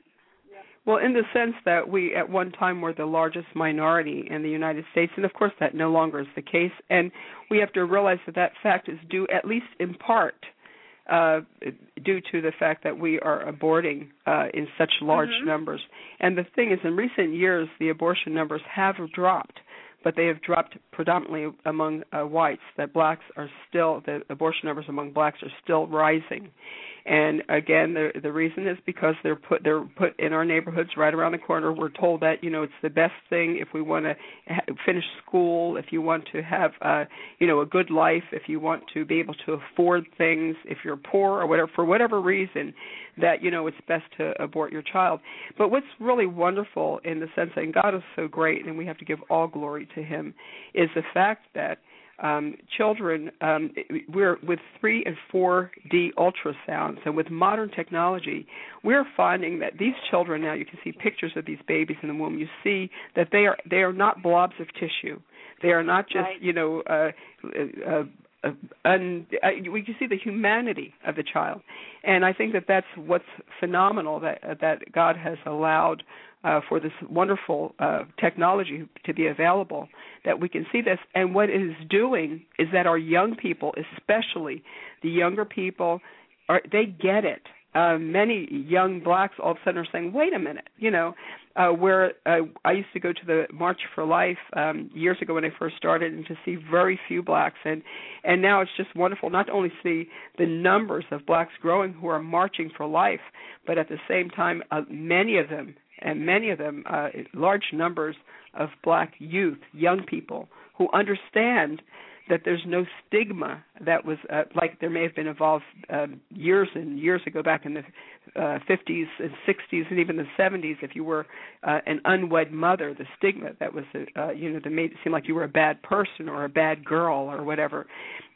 [SPEAKER 15] Well, in the sense that we at one time were the largest minority in the United States, and of course that no longer is the case, and we have to realize that that fact is due, at least in part, uh, due to the fact that we are aborting uh, in such large
[SPEAKER 3] Mhm.
[SPEAKER 15] numbers. And the thing is, in recent years, the abortion numbers have dropped, but they have dropped predominantly among uh, whites. That blacks are still the abortion numbers among blacks are still rising. And again, the the reason is because they're put they're put in our neighborhoods right around the corner. We're told that you know it's the best thing if we want to ha- finish school, if you want to have uh, you know a good life, if you want to be able to afford things, if you're poor or whatever for whatever reason, that you know it's best to abort your child. But what's really wonderful in the sense that God is so great, and we have to give all glory to Him, is the fact that um, children, um, we're with three and four D ultrasounds, and with modern technology, we're finding that these children now. You can see pictures of these babies in the womb. You see that they are they are not blobs of tissue. They are not just
[SPEAKER 3] Right.
[SPEAKER 15] you know. Uh, uh, uh, un, uh, we can see the humanity of the child, and I think that that's what's phenomenal that that God has allowed uh, for this wonderful uh, technology to be available. That we can see this, and what it is doing is that our young people, especially the younger people, are they get it. Uh, many young blacks all of a sudden are saying, "Wait a minute," you know. Uh, where uh, I used to go to the March for Life um, years ago when I first started, and to see very few blacks, and and now it's just wonderful not only see the numbers of blacks growing who are marching for life, but at the same time, uh, many of them and many of them, uh, large numbers of black youth, young people who understand that there's no stigma that was uh, like there may have been involved um, years and years ago back in the uh, 50s and 60s and even the 70s if you were uh, an unwed mother the stigma that was uh, you know that made it seem like you were a bad person or a bad girl or whatever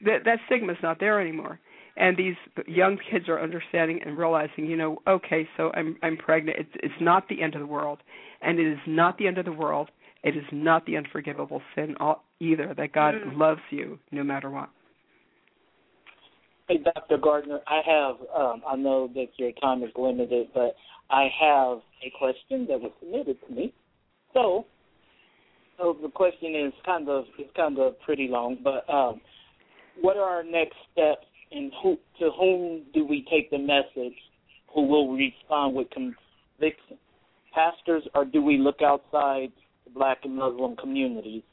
[SPEAKER 15] that that stigma is not there anymore and these young kids are understanding and realizing you know okay so i'm i'm pregnant it's it's not the end of the world and it is not the end of the world it is not the unforgivable sin either. That God
[SPEAKER 4] Mm.
[SPEAKER 15] loves you no matter what.
[SPEAKER 4] Hey, Dr. Gardner, I have, um, I know that your time is limited, but I have a question that was submitted to me. So, so the question is kind of it's kind of pretty long, but um, what are our next steps, and who to whom do we take the message? Who will respond with conviction? Pastors, or do we look outside the Black and Muslim communities?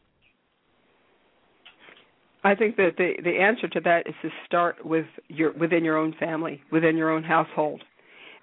[SPEAKER 15] I think that the the answer to that is to start with your within your own family, within your own household,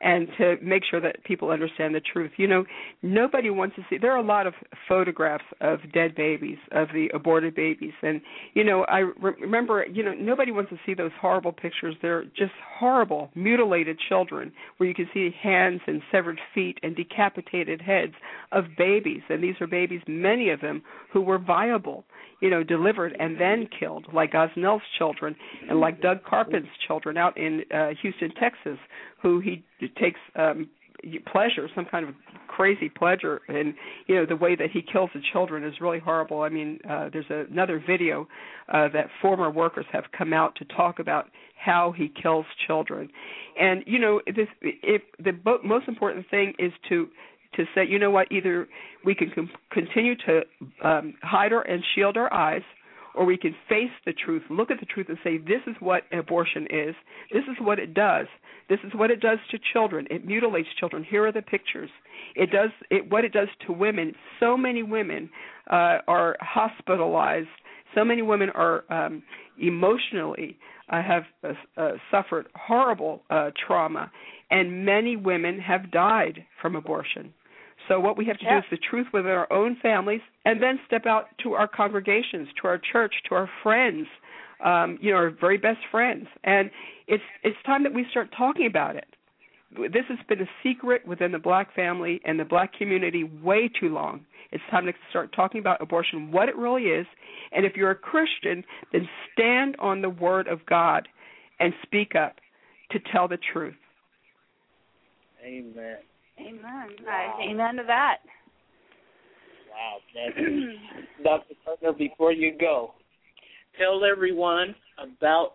[SPEAKER 15] and to make sure that people understand the truth. You know, nobody wants to see. There are a lot of photographs of dead babies, of the aborted babies, and you know, I re- remember. You know, nobody wants to see those horrible pictures. They're just horrible, mutilated children, where you can see hands and severed feet and decapitated heads of babies, and these are babies, many of them who were viable you know, delivered and then killed, like Gosnell's children and like Doug Karpen's children out in uh, Houston, Texas, who he takes um pleasure, some kind of crazy pleasure, and you know the way that he kills the children is really horrible. I mean, uh, there's another video uh, that former workers have come out to talk about how he kills children, and you know this. If the bo- most important thing is to to say, you know what, either we can com- continue to um, hide our and shield our eyes, or we can face the truth, look at the truth, and say, this is what abortion is. This is what it does. This is what it does to children. It mutilates children. Here are the pictures. It does it, what it does to women. So many women uh, are hospitalized. So many women are um, emotionally uh, have uh, uh, suffered horrible uh, trauma, and many women have died from abortion. So what we have to
[SPEAKER 3] Yeah.
[SPEAKER 15] do is the truth within our own families, and then step out to our congregations, to our church, to our friends, um, you know, our very best friends, and it's it's time that we start talking about it. This has been a secret within the black family and the black community way too long. It's time to start talking about abortion, what it really is, and if you're a Christian, then stand on the word of God and speak up to tell the truth.
[SPEAKER 4] Amen.
[SPEAKER 3] Amen. I, amen to that.
[SPEAKER 4] Wow, [clears throat] Dr. Turner, before you go, tell everyone about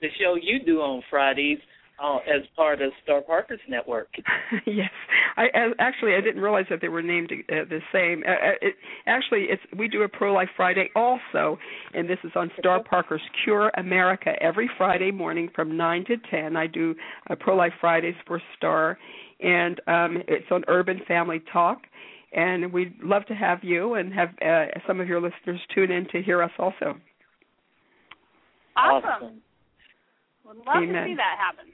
[SPEAKER 4] the show you do on Fridays uh, as part of Star Parkers Network. [laughs]
[SPEAKER 15] yes, I, I actually I didn't realize that they were named uh, the same. Uh, uh, it, actually, it's we do a Pro Life Friday also, and this is on Star Parker's Cure America every Friday morning from nine to ten. I do uh, Pro Life Fridays for Star, and um, it's on Urban Family Talk. And we'd love to have you and have uh, some of your listeners tune in to hear us also.
[SPEAKER 3] Awesome. Would love
[SPEAKER 15] Amen.
[SPEAKER 3] to see that happen.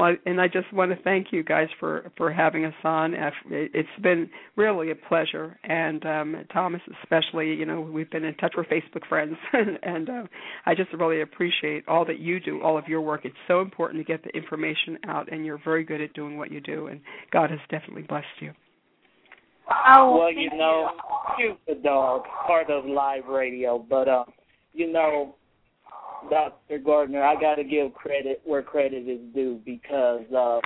[SPEAKER 15] Well, and I just want to thank you guys for for having us on. It's been really a pleasure, and um, Thomas especially. You know, we've been in touch. We're Facebook friends, [laughs] and uh, I just really appreciate all that you do, all of your work. It's so important to get the information out, and you're very good at doing what you do. And God has definitely blessed you.
[SPEAKER 3] Oh,
[SPEAKER 4] well, you know, you. shoot the dog, part of live radio, but uh, you know, Dr. Gardner, I got to give credit where credit is due because uh,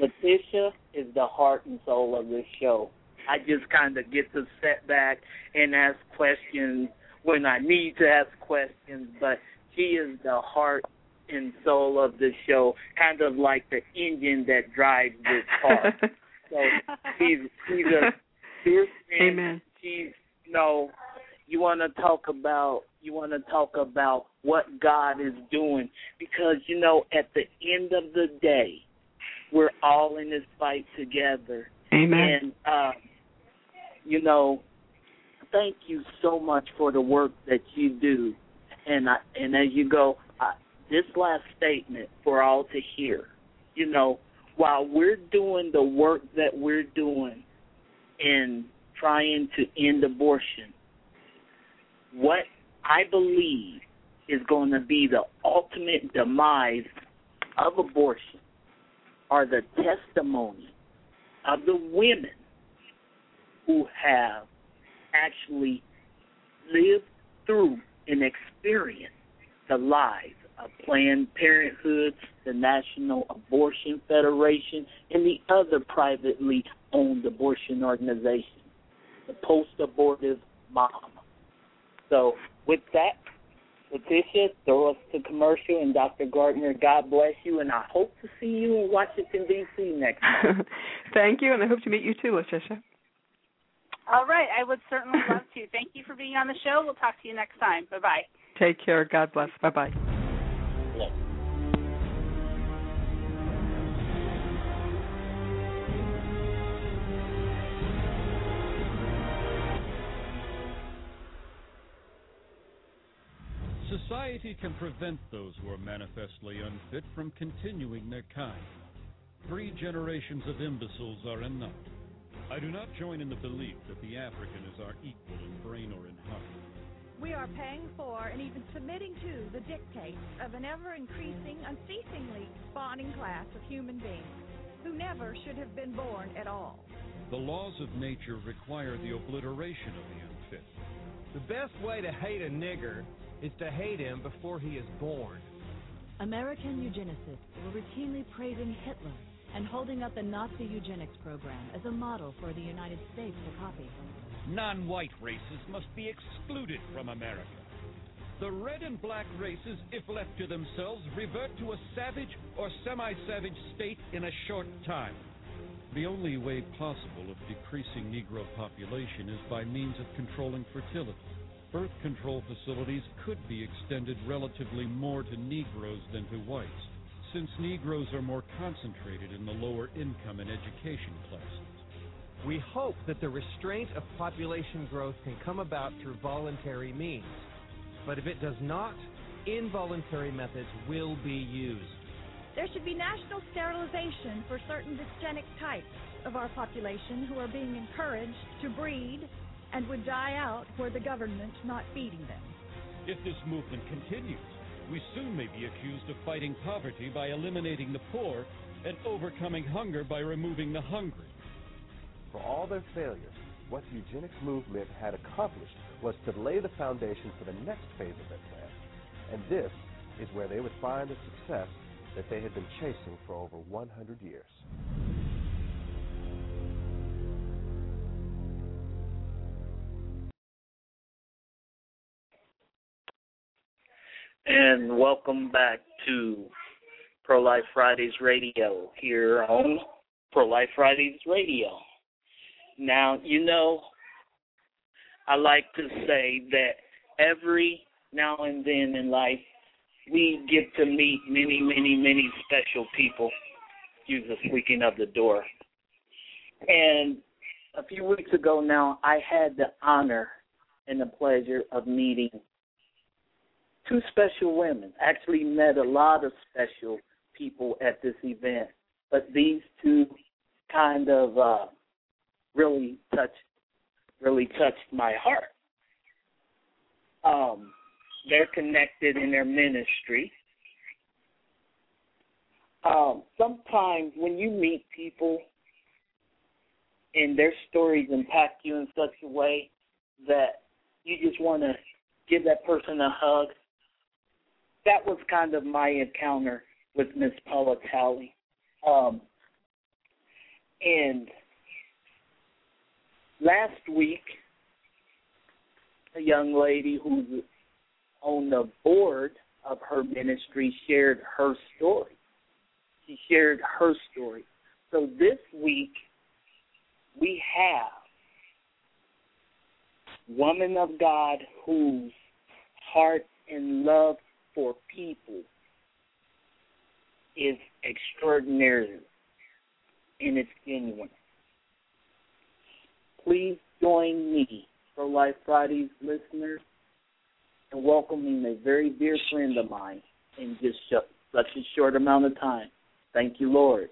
[SPEAKER 4] Letitia is the heart and soul of this show. I just kind of get to sit back and ask questions when I need to ask questions, but she is the heart and soul of the show, kind of like the engine that drives this car. [laughs] so she's she's a [laughs] fierce.
[SPEAKER 15] Amen.
[SPEAKER 4] She's you know, you want to talk about you want to talk about what God is doing because you know at the end of the day we're all in this fight together.
[SPEAKER 15] Amen.
[SPEAKER 4] And uh, you know, thank you so much for the work that you do. And I, and as you go, I, this last statement for all to hear. You know, while we're doing the work that we're doing in trying to end abortion, what I believe is going to be the ultimate demise of abortion are the testimony of the women who have actually lived through and experienced the lives of Planned Parenthood, the National Abortion Federation, and the other privately owned abortion organizations. the post-abortive mom. So with that, Letitia, throw us to commercial, and Dr. Gardner, God bless you, and I hope to see you in Washington D.C. next [laughs] month.
[SPEAKER 15] Thank you, and I hope to meet you too, Letitia.
[SPEAKER 3] All right, I would certainly love to. Thank you for being on the show. We'll talk to you next time. Bye bye.
[SPEAKER 15] Take care. God bless. Bye bye.
[SPEAKER 16] Society can prevent those who are manifestly unfit from continuing their kind. Three generations of imbeciles are enough. I do not join in the belief that the African is our equal in brain or in heart.
[SPEAKER 17] We are paying for and even submitting to the dictates of an ever increasing, unceasingly spawning class of human beings who never should have been born at all.
[SPEAKER 16] The laws of nature require the obliteration of the unfit.
[SPEAKER 18] The best way to hate a nigger is to hate him before he is born.
[SPEAKER 19] American eugenicists were routinely praising Hitler and holding up the Nazi eugenics program as a model for the United States to copy.
[SPEAKER 16] Non white races must be excluded from America. The red and black races, if left to themselves, revert to a savage or semi savage state in a short time. The only way possible of decreasing Negro population is by means of controlling fertility. Birth control facilities could be extended relatively more to Negroes than to whites, since Negroes are more concentrated in the lower income and education classes.
[SPEAKER 18] We hope that the restraint of population growth can come about through voluntary means. But if it does not, involuntary methods will be used.
[SPEAKER 17] There should be national sterilization for certain dysgenic types of our population who are being encouraged to breed and would die out were the government not feeding them.
[SPEAKER 16] If this movement continues, we soon may be accused of fighting poverty by eliminating the poor and overcoming hunger by removing the hungry.
[SPEAKER 20] For all their failures, what the eugenics movement had accomplished was to lay the foundation for the next phase of their plan. And this is where they would find the success that they had been chasing for over 100 years.
[SPEAKER 4] And welcome back to Pro Life Fridays Radio here on Pro Life Fridays Radio. Now, you know, I like to say that every now and then in life, we get to meet many, many, many special people. Excuse the squeaking of the door. And a few weeks ago now, I had the honor and the pleasure of meeting two special women. Actually, met a lot of special people at this event, but these two kind of uh, really touched, really touched my heart. Um, they're connected in their ministry. Um, sometimes when you meet people and their stories impact you in such a way that you just want to give that person a hug that was kind of my encounter with Miss Paula Talley. Um, and last week, a young lady who's on the board of her ministry shared her story. She shared her story. So this week, we have woman of God whose heart and love for people is extraordinary and it's genuine. Please join me, Pro Life Fridays listeners, in welcoming a very dear friend of mine in just such a short amount of time. Thank you, Lord.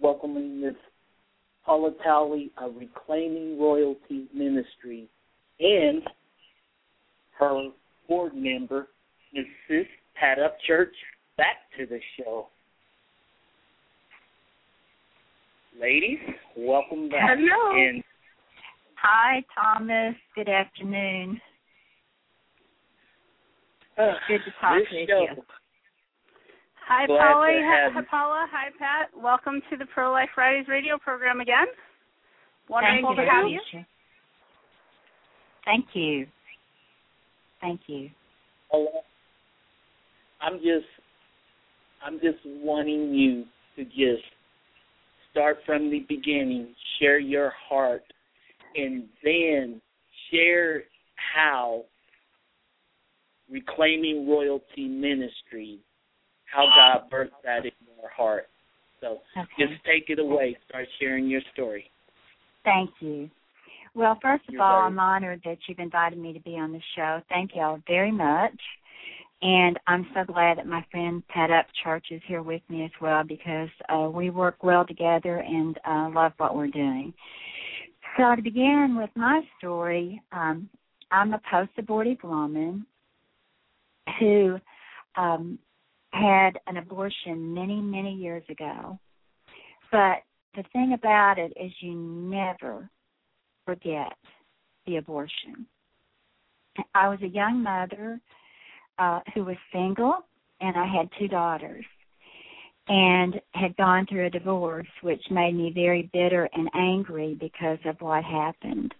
[SPEAKER 4] Welcoming Miss Paula Talley of Reclaiming Royalty Ministry and her board member, Mrs. Pat Upchurch, back to the show. Ladies, welcome back.
[SPEAKER 21] Hello.
[SPEAKER 4] And
[SPEAKER 21] Hi, Thomas. Good afternoon.
[SPEAKER 4] uh,
[SPEAKER 21] Good to talk to
[SPEAKER 4] show,
[SPEAKER 21] you.
[SPEAKER 3] Hi,
[SPEAKER 4] Glad
[SPEAKER 3] Polly.
[SPEAKER 4] to have
[SPEAKER 3] Hi. Paula. Hi, Pat. Welcome to the Pro Life Fridays radio program again. Wonderful
[SPEAKER 21] Thank
[SPEAKER 3] to have
[SPEAKER 21] you.
[SPEAKER 3] you.
[SPEAKER 21] Thank you. Thank you.
[SPEAKER 4] I'm just I'm just wanting you to just start from the beginning, share your heart, and then share how reclaiming royalty ministry, how God birthed that in your heart. So
[SPEAKER 21] Okay.
[SPEAKER 4] just take it away. Start sharing your story.
[SPEAKER 21] Thank you. Well, first of
[SPEAKER 4] You're
[SPEAKER 21] all,
[SPEAKER 4] very-
[SPEAKER 21] I'm honored that you've invited me to be on the show. Thank y'all very much. And I'm so glad that my friend Pat Up Church is here with me as well because uh, we work well together and uh, love what we're doing. So to begin with my story, um, I'm a post-abortive woman who um, had an abortion many, many years ago. But the thing about it is you never forget the abortion. I was a young mother uh, who was single, and I had two daughters, and had gone through a divorce, which made me very bitter and angry because of what happened.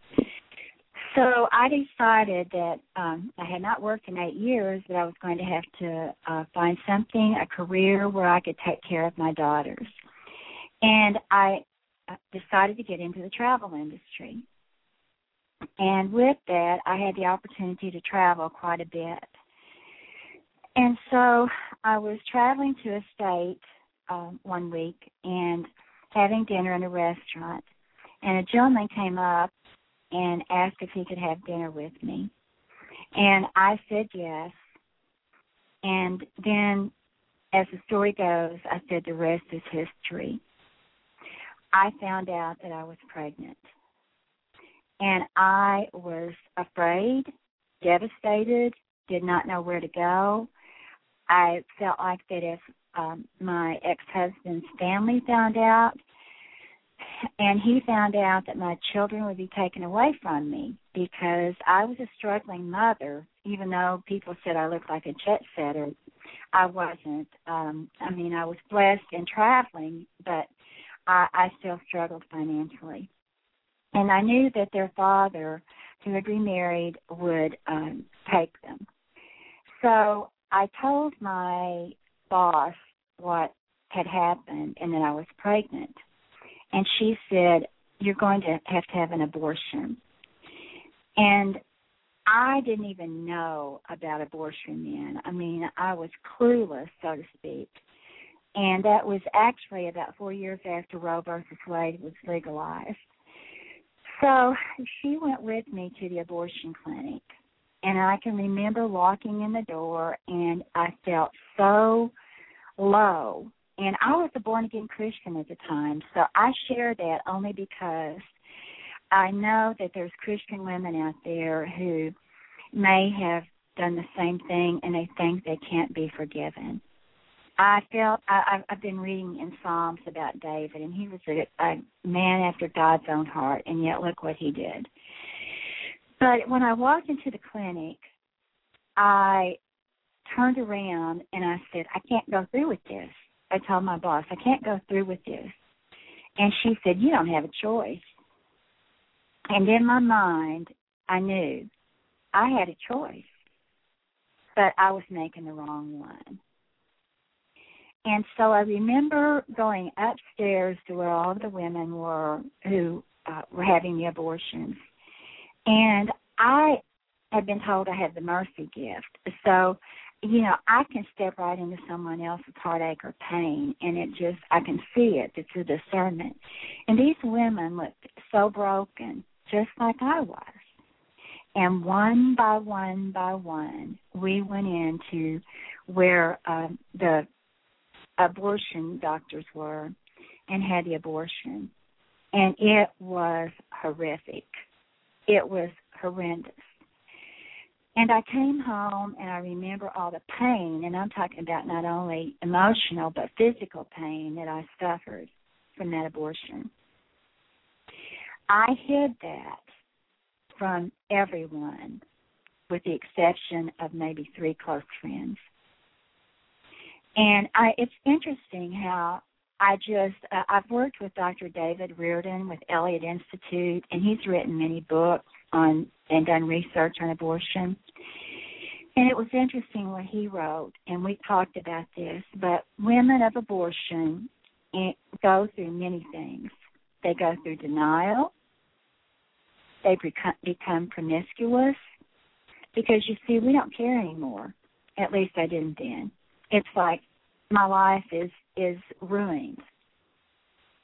[SPEAKER 21] So I decided that um, I had not worked in eight years, that I was going to have to uh, find something, a career where I could take care of my daughters. And I decided to get into the travel industry. And with that, I had the opportunity to travel quite a bit. And so I was traveling to a state um, one week and having dinner in a restaurant. And a gentleman came up and asked if he could have dinner with me. And I said yes. And then, as the story goes, I said the rest is history. I found out that I was pregnant. And I was afraid, devastated, did not know where to go. I felt like that if um, my ex husband's family found out, and he found out that my children would be taken away from me because I was a struggling mother, even though people said I looked like a jet setter. I wasn't. Um, I mean, I was blessed in traveling, but I, I still struggled financially. And I knew that their father, who had remarried, would um, take them. So I told my boss what had happened and that I was pregnant. And she said, You're going to have to have an abortion. And I didn't even know about abortion then. I mean, I was clueless, so to speak. And that was actually about four years after Roe versus Wade was legalized. So she went with me to the abortion clinic. And I can remember walking in the door and I felt so low. And I was a born again Christian at the time. So I share that only because I know that there's Christian women out there who may have done the same thing and they think they can't be forgiven. I felt I, I've- been reading in Psalms about David, and he was a, a man after God's own heart, and yet look what he did. But when I walked into the clinic, I turned around and I said, I can't go through with this. I told my boss, I can't go through with this. And she said, You don't have a choice. And in my mind, I knew I had a choice, but I was making the wrong one. And so I remember going upstairs to where all the women were who uh, were having the abortions. And I had been told I had the mercy gift. So, you know, I can step right into someone else's heartache or pain and it just I can see it. It's a discernment. And these women looked so broken, just like I was. And one by one by one, we went into where uh, the abortion doctors were and had the abortion. And it was horrific. It was horrendous. And I came home and I remember all the pain, and I'm talking about not only emotional but physical pain that I suffered from that abortion. I hid that from everyone, with the exception of maybe three close friends. And I, it's interesting how I just uh, I've worked with Dr. David Reardon with Elliot Institute, and he's written many books on and done research on abortion. And it was interesting what he wrote, and we talked about this. But women of abortion eh, go through many things. They go through denial. They become, become promiscuous because you see, we don't care anymore. At least I didn't then. It's like my life is is ruined.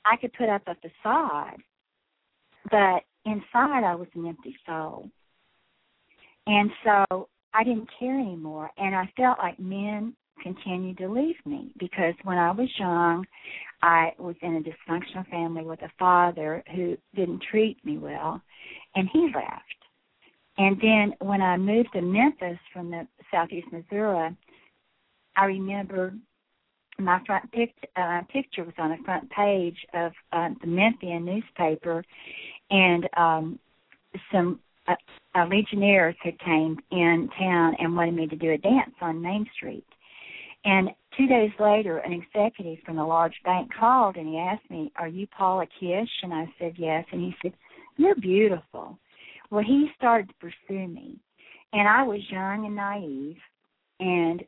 [SPEAKER 21] I could put up a facade, but inside I was an empty soul. And so I didn't care anymore. And I felt like men continued to leave me because when I was young, I was in a dysfunctional family with a father who didn't treat me well, and he left. And then when I moved to Memphis from the southeast Missouri, I remember my front pic- uh, picture was on the front page of uh, the Memphian newspaper, and um, some uh, uh, Legionnaires had came in town and wanted me to do a dance on Main Street. And two days later, an executive from a large bank called and he asked me, "Are you Paula Kish?" And I said yes. And he said, "You're beautiful." Well, he started to pursue me, and I was young and naive, and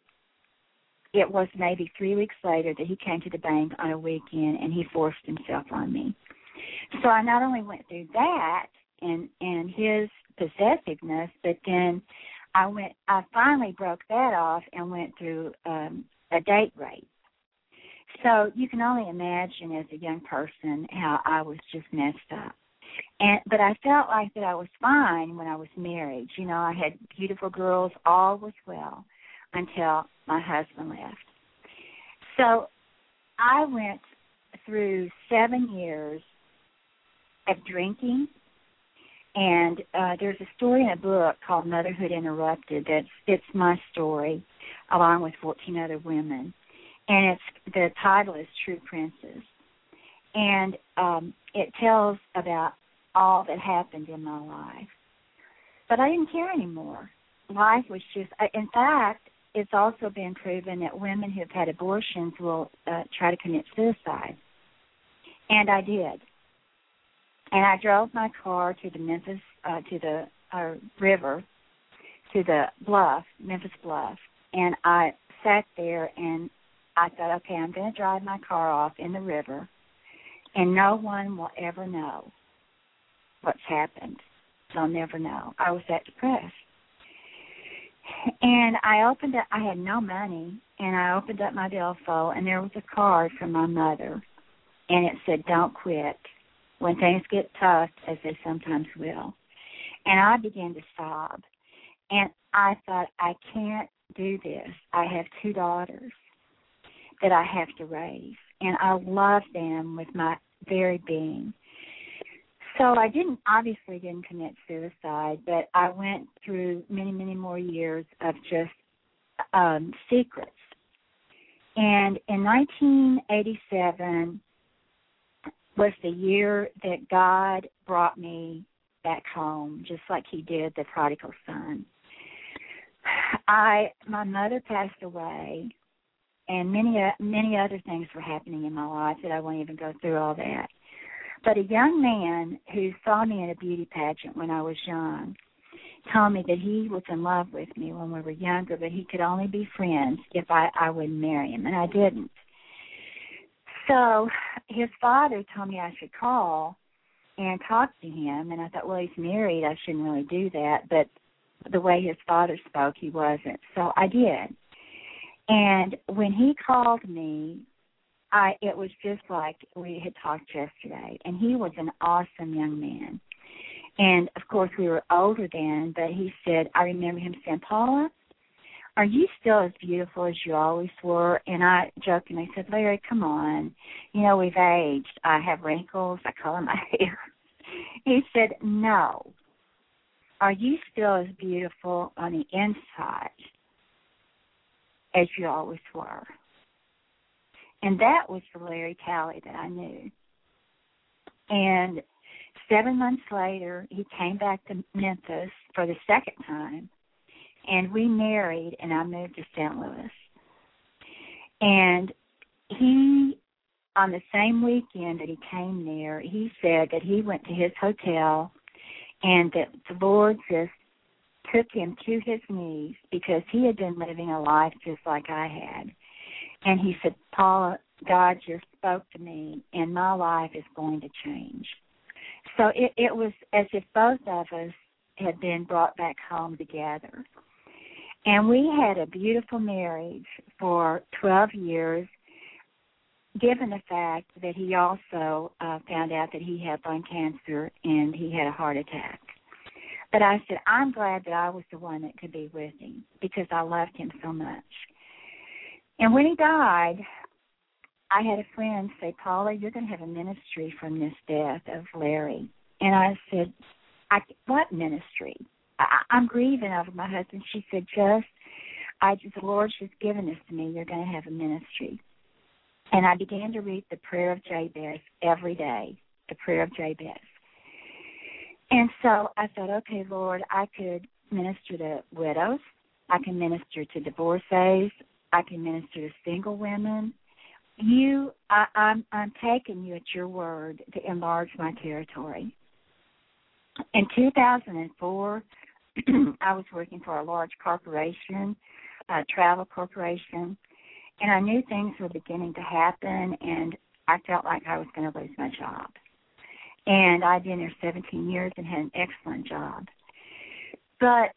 [SPEAKER 21] it was maybe three weeks later that he came to the bank on a weekend and he forced himself on me. So I not only went through that and and his possessiveness, but then I went I finally broke that off and went through um a date rape. So you can only imagine as a young person how I was just messed up. And but I felt like that I was fine when I was married. You know, I had beautiful girls, all was well until my husband left. So I went through seven years of drinking, and uh, there's a story in a book called Motherhood Interrupted that's it's my story, along with 14 other women, and it's the title is True Princess, and um, it tells about all that happened in my life. But I didn't care anymore. Life was just, in fact, it's also been proven that women who've had abortions will uh, try to commit suicide. And I did. And I drove my car to the Memphis, uh, to the uh, river, to the bluff, Memphis Bluff, and I sat there and I thought, okay, I'm going to drive my car off in the river, and no one will ever know what's happened. They'll never know. I was that depressed. And I opened up, I had no money, and I opened up my billfold, and there was a card from my mother, and it said, Don't quit when things get tough, as they sometimes will. And I began to sob. And I thought, I can't do this. I have two daughters that I have to raise, and I love them with my very being. So I didn't obviously didn't commit suicide, but I went through many, many more years of just um, secrets. And in 1987 was the year that God brought me back home, just like He did the prodigal son. I my mother passed away, and many many other things were happening in my life that I won't even go through all that. But a young man who saw me in a beauty pageant when I was young told me that he was in love with me when we were younger, but he could only be friends if I, I wouldn't marry him, and I didn't. So his father told me I should call and talk to him, and I thought, well, he's married, I shouldn't really do that, but the way his father spoke, he wasn't. So I did. And when he called me I it was just like we had talked yesterday, and he was an awesome young man. And of course, we were older then, but he said, I remember him saying, Paula, are you still as beautiful as you always were? And I jokingly said, Larry, come on. You know, we've aged. I have wrinkles. I color my [laughs] hair. He said, No. Are you still as beautiful on the inside as you always were? And that was the Larry Talley that I knew. And seven months later, he came back to Memphis for the second time, and we married, and I moved to St. Louis. And he on the same weekend that he came there, he said that he went to his hotel and that the Lord just took him to his knees because he had been living a life just like I had. And he said, Paula, God just spoke to me and my life is going to change. So it, it was as if both of us had been brought back home together. And we had a beautiful marriage for 12 years, given the fact that he also uh, found out that he had lung cancer and he had a heart attack. But I said, I'm glad that I was the one that could be with him because I loved him so much. And when he died, I had a friend say, Paula, you're going to have a ministry from this death of Larry. And I said, I, what ministry? I, I'm grieving over my husband. She said, just, I just, the Lord's just given this to me. You're going to have a ministry. And I began to read the prayer of Jabez every day, the prayer of Jabez. And so I thought, okay, Lord, I could minister to widows. I can minister to divorcees. I can minister to single women. You, I, I'm, I'm taking you at your word to enlarge my territory. In 2004, [clears throat] I was working for a large corporation, a travel corporation, and I knew things were beginning to happen, and I felt like I was going to lose my job. And I'd been there 17 years and had an excellent job. But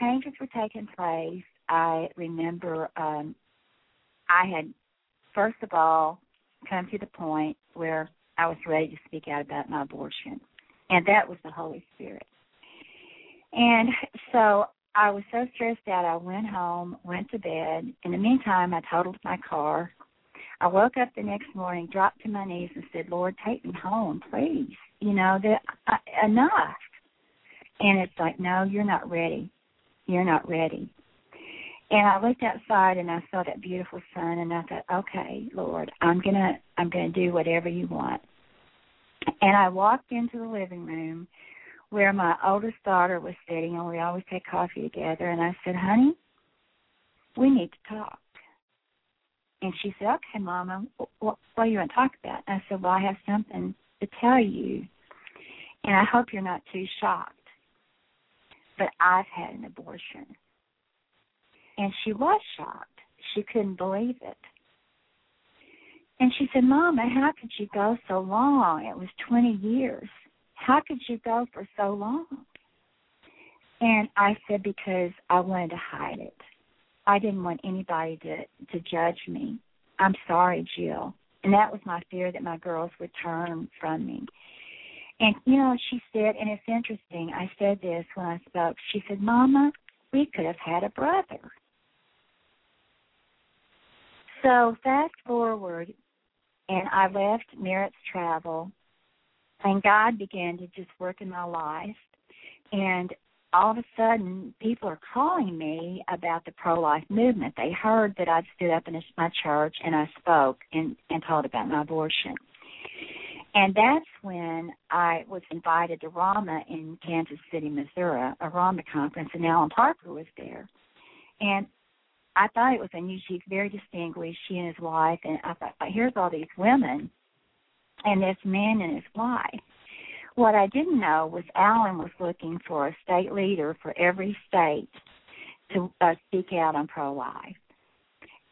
[SPEAKER 21] changes were taking place. I remember um, I had, first of all, come to the point where I was ready to speak out about my abortion. And that was the Holy Spirit. And so I was so stressed out, I went home, went to bed. In the meantime, I totaled my car. I woke up the next morning, dropped to my knees, and said, Lord, take me home, please you know that uh, enough and it's like no you're not ready you're not ready and i looked outside and i saw that beautiful sun and i thought okay lord i'm going to i'm going to do whatever you want. And i walked into the living room where my oldest daughter was sitting and we always had coffee together and i said honey we need to talk. And she said okay mama what, what do you want to talk about? And i said well i have something to tell you, and I hope you're not too shocked, but I've had an abortion. And she was shocked. She couldn't believe it. And she said, Mama, how could you go so long? It was 20 years. How could you go for so long? And I said, Because I wanted to hide it. I didn't want anybody to, to judge me. I'm sorry, Jill. And that was my fear that my girls would turn from me. And you know, she said, and it's interesting, I said this when I spoke. She said, Mama, we could have had a brother. So fast forward, and I left Merritt's Travel, and God began to just work in my life. And all of a sudden people are calling me about the pro life movement. They heard that I'd stood up in my church and I spoke and, and told about my abortion. And that's when I was invited to RAMA in Kansas City, Missouri, a RAMA conference, and Allan Parker was there. And I thought it was unusual. He's very distinguished, he and his wife. And I thought, here's all these women and this man and his wife. What I didn't know was Allan was looking for a state leader for every state to uh, speak out on pro life.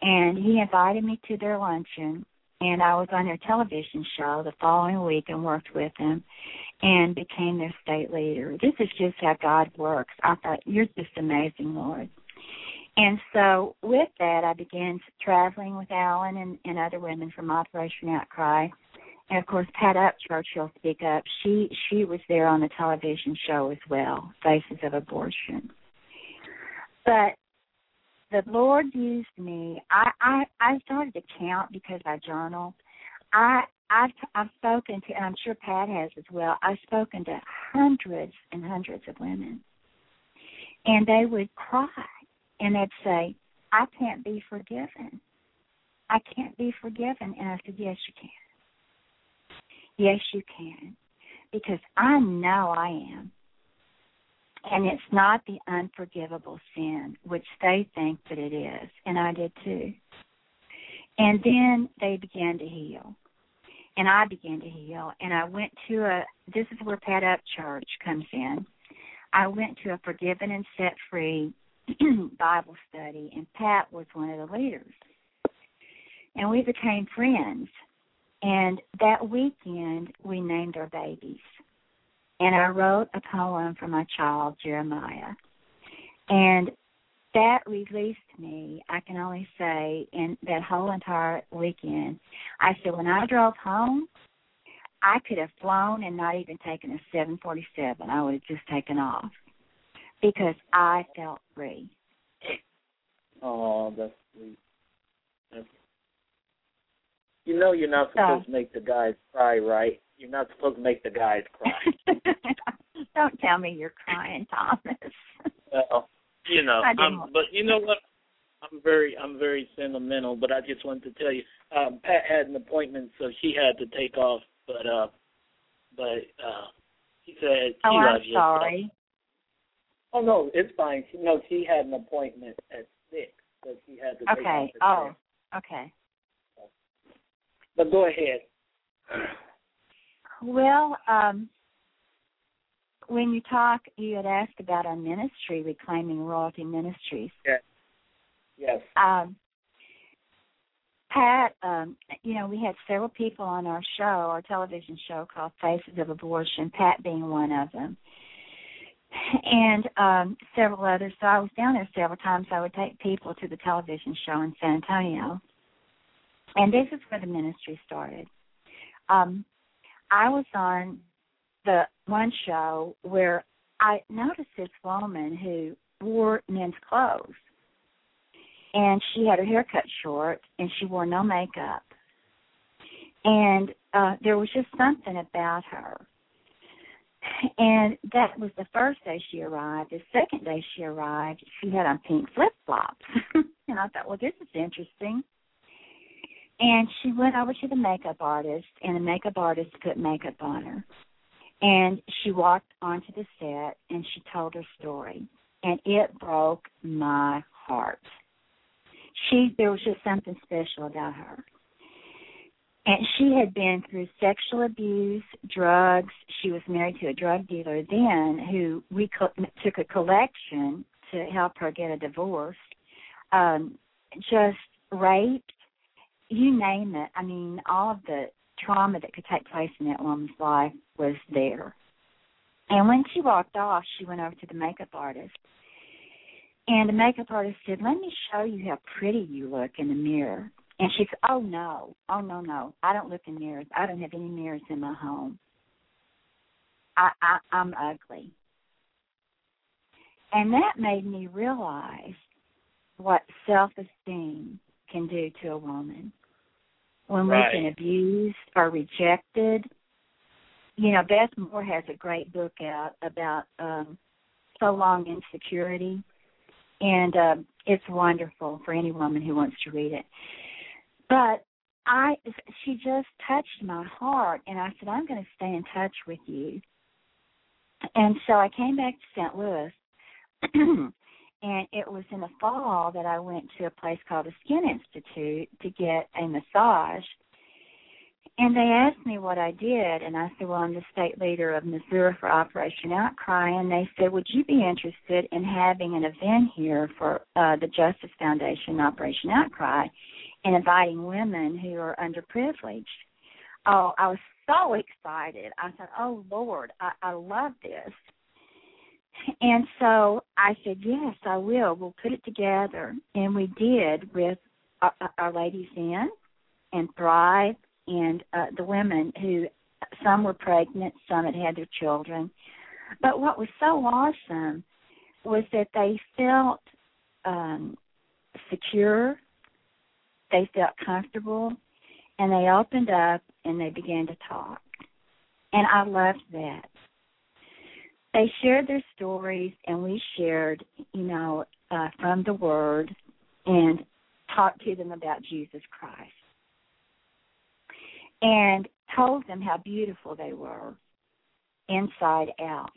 [SPEAKER 21] And he invited me to their luncheon, and I was on their television show the following week and worked with them and became their state leader. This is just how God works. I thought, You're just amazing, Lord. And so with that, I began traveling with Allan and, and other women from Operation Outcry and of course Pat Upchurch will speak up. She she was there on the television show as well, Faces of Abortion. But the Lord used me. I I, I started to count because I journal. I I've I've spoken to, and I'm sure Pat has as well. I've spoken to hundreds and hundreds of women, and they would cry, and they'd say, "I can't be forgiven. I can't be forgiven." And I said, "Yes, you can." Yes, you can. Because I know I am. And it's not the unforgivable sin, which they think that it is. And I did too. And then they began to heal. and I began to heal. And I went to a. This is where Pat Up Church comes in. I went to a Forgiven and Set Free [clears throat] Bible study, and Pat was one of the leaders. And we became friends. And that weekend, we named our babies. And I wrote a poem for my child, Jeremiah. And that released me, I can only say, in that whole entire weekend. I said, when I drove home, I could have flown and not even taken a 747. I would have just taken off because I felt free.
[SPEAKER 4] Oh, that's sweet. That's... You know you're not supposed so, to make the guys cry, right? You're not supposed to make the guys cry. [laughs]
[SPEAKER 21] Don't tell me you're crying, Thomas.
[SPEAKER 4] well, you know, but you know what? I'm very, I'm very sentimental. But I just wanted to tell you, um, Pat had an appointment, so she had to take off. But, uh, but uh, she said
[SPEAKER 21] oh, I'm sorry.
[SPEAKER 4] Oh no, it's fine. She no, she had an appointment at six, so she had to
[SPEAKER 21] okay. Oh, okay.
[SPEAKER 4] But go ahead. [clears throat]
[SPEAKER 21] Well, um, when you talk, you had asked about our ministry, Reclaiming Royalty Ministries.
[SPEAKER 4] Yes. Yes.
[SPEAKER 21] Um, Pat, um, you know, we had several people on our show, our television show called Faces of Abortion, Pat being one of them, and um, several others. So I was down there several times. I would take people to the television show in San Antonio. And this is where the ministry started. Um, I was on the one show where I noticed this woman who wore men's clothes. And she had her hair cut short and she wore no makeup. And uh there was just something about her. And that was the first day she arrived. The second day she arrived, she had on pink flip flops. [laughs] and I thought, well, this is interesting. And she went over to the makeup artist, and the makeup artist put makeup on her. And she walked onto the set and she told her story. And it broke my heart. She there was just something special about her. And she had been through sexual abuse, drugs. She was married to a drug dealer then who we co- took a collection to help her get a divorce. Um, just raped, you name it. I mean, all of the trauma that could take place in that woman's life was there. And when she walked off, she went over to the makeup artist. And the makeup artist said, Let me show you how pretty you look in the mirror. And she said, Oh, no. Oh, no, no. I don't look in mirrors. I don't have any mirrors in my home. I, I, I'm ugly. And that made me realize what self esteem can do to a woman when
[SPEAKER 4] right.
[SPEAKER 21] we've been abused or rejected. You know, Beth Moore has a great book out about um, so long insecurity, and uh, it's wonderful for any woman who wants to read it. But I, she just touched my heart, and I said, I'm going to stay in touch with you. And so I came back to St. Louis [clears throat] and it was in the fall that I went to a place called the Skin Institute to get a massage. And they asked me what I did, and I said, Well, I'm the state leader of Missouri for Operation Outcry. And they said, Would you be interested in having an event here for uh, the Justice Foundation Operation Outcry and inviting women who are underprivileged? Oh, I was so excited. I said, Oh, Lord, I, I love this. And so I said, yes, I will. We'll put it together. And we did with our, our ladies in and Thrive and uh, the women who, some were pregnant, some had had their children. But what was so awesome was that they felt um, secure, they felt comfortable, and they opened up and they began to talk. And I loved that they shared their stories and we shared, you know, uh, from the Word and talked to them about Jesus Christ. And told them how beautiful they were inside out.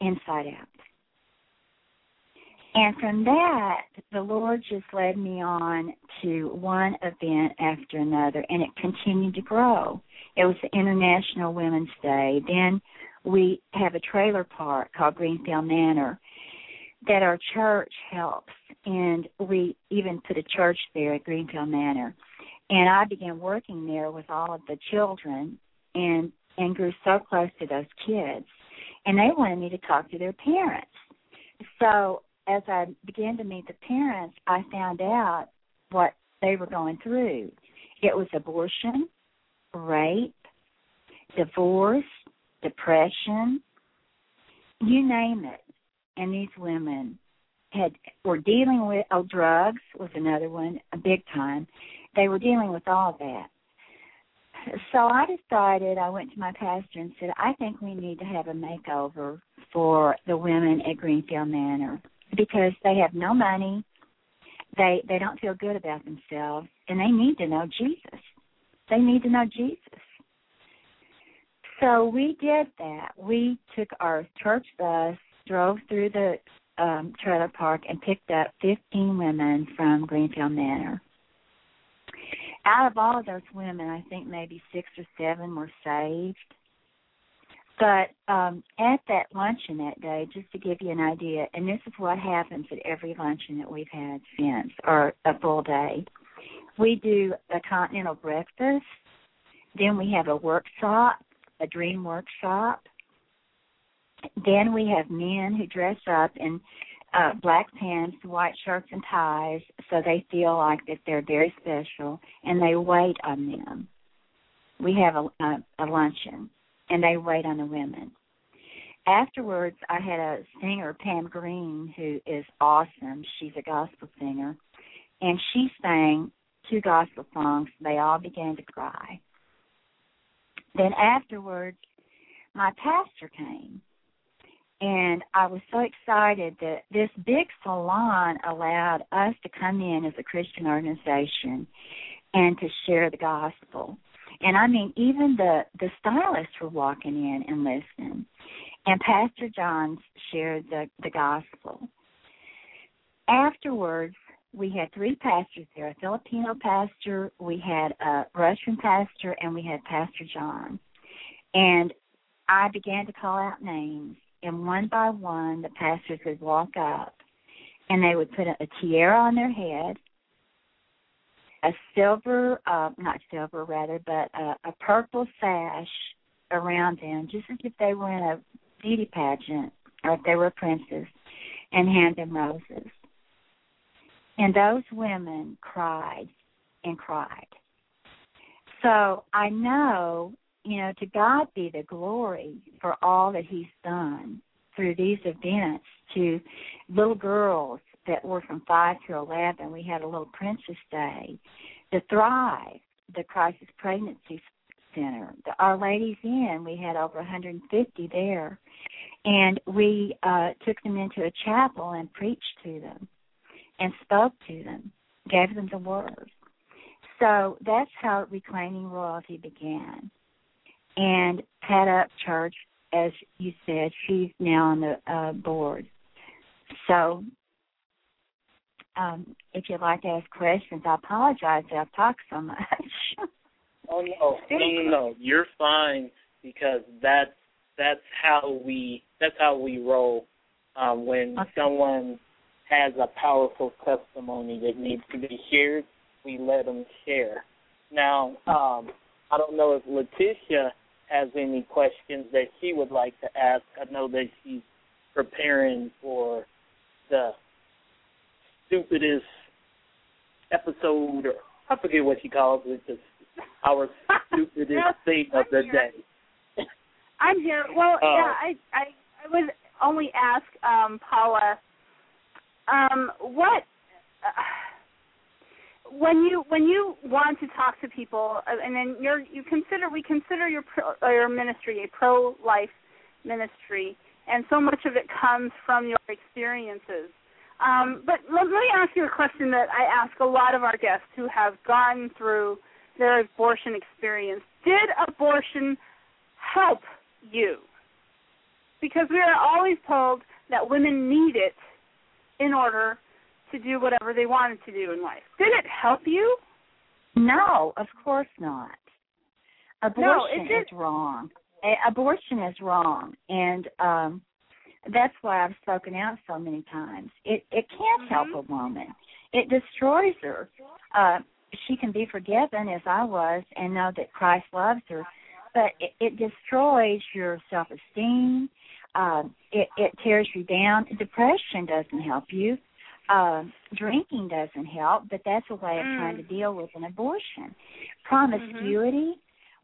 [SPEAKER 21] Inside out. And from that, the Lord just led me on to one event after another, and it continued to grow. It was the International Women's Day. Then we have a trailer park called Greenfield Manor that our church helps, and we even put a church there at Greenfield Manor. And I began working there with all of the children, and and grew so close to those kids, and they wanted me to talk to their parents. So as I began to meet the parents, I found out what they were going through. It was abortion, rape, divorce, depression, you name it. And these women had were dealing with oh drugs was another one, a big time. They were dealing with all that. So I decided I went to my pastor and said, I think we need to have a makeover for the women at Greenfield Manor because they have no money, they they don't feel good about themselves, and they need to know Jesus. They need to know Jesus. So we did that. We took our church bus, drove through the um, trailer park, and picked up 15 women from Greenfield Manor. Out of all of those women, I think maybe six or seven were saved. But um, at that luncheon that day, just to give you an idea, and this is what happens at every luncheon that we've had since, or a full day, we do a continental breakfast. Then we have a workshop, a dream workshop. Then we have men who dress up in uh, black pants, white shirts, and ties, so they feel like that they're very special, and they wait on them. We have a, a, a luncheon and they wait on the women. Afterwards, I had a singer, Pam Green, who is awesome. She's a gospel singer, and she sang two gospel songs. They all began to cry. Then afterwards, my pastor came, and I was so excited that this big salon allowed us to come in as a Christian organization and to share the gospel. And I mean, even the the stylists were walking in and listening. And Pastor Johns shared the the gospel. Afterwards, we had three pastors there: a Filipino pastor, we had a Russian pastor, and we had Pastor John. And I began to call out names, and one by one, the pastors would walk up, and they would put a, a tiara on their head, a silver, uh, not silver rather, but a, a purple sash around them, just as if they were in a beauty pageant or if they were princes, and hand them roses. And those women cried and cried. So I know, you know, to God be the glory for all that He's done through these events to little girls that were from 5 to 11. We had a little Princess Day. The Thrive, the Crisis Pregnancy Center, the Our Lady's Inn, we had over 150 there. And we uh, took them into a chapel and preached to them and spoke to them, gave them the word. So that's how Reclaiming Royalty began. And Pat Up Church, as you said, she's now on the uh, board. So um, if you'd like to ask questions, I apologize that I've talked so much. [laughs]
[SPEAKER 4] oh no, [laughs] no, no, no, you're fine because that's that's how we that's how we roll. Um, when okay. someone has a powerful testimony that needs to be shared, we let them share. Now, um, I don't know if Letitia has any questions that she would like to ask. I know that she's preparing for the stupidest episode, or I forget what she calls it, just our stupidest [laughs] thing of the day. [laughs]
[SPEAKER 3] I'm here. Well, uh, yeah, I I I would only ask um Paula, um, what. Uh, when you when you want to talk to people uh, and then you're you consider we consider your pro, uh, your ministry a pro life ministry and so much of it comes from your experiences um, but let, me ask you a question that I ask a lot of our guests who have gone through their abortion experience. Did abortion help you? Because we are always told that women need it in order to do whatever they wanted to do in life. Did it help you?
[SPEAKER 21] No, of course not. Abortion
[SPEAKER 3] No,
[SPEAKER 21] is wrong. Abortion is wrong, and um that's why I've spoken out so many times. It it can't help a woman. It destroys her. Uh she can be forgiven as I was and know that Christ loves her, but it, it destroys your self esteem. Um, it, it tears you down. Depression doesn't help you. Uh, drinking doesn't help, but that's a way of trying to deal with an abortion. Promiscuity.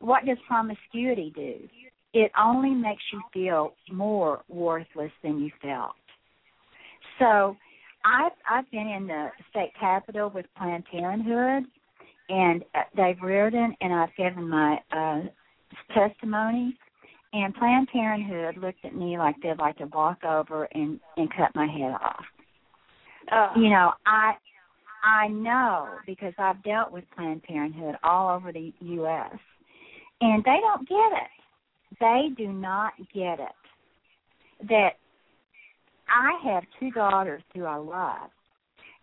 [SPEAKER 21] What does promiscuity do? It only makes you feel more worthless than you felt. So, I've I've been in the state capitol with Planned Parenthood and uh, Dave Reardon, and I've given my uh, testimony. And Planned Parenthood looked at me like they'd like to walk over and and cut my head off.
[SPEAKER 3] Oh.
[SPEAKER 21] You know, I I know because I've dealt with Planned Parenthood all over the U.S. and they don't get it. They do not get it. That I have two daughters who I love,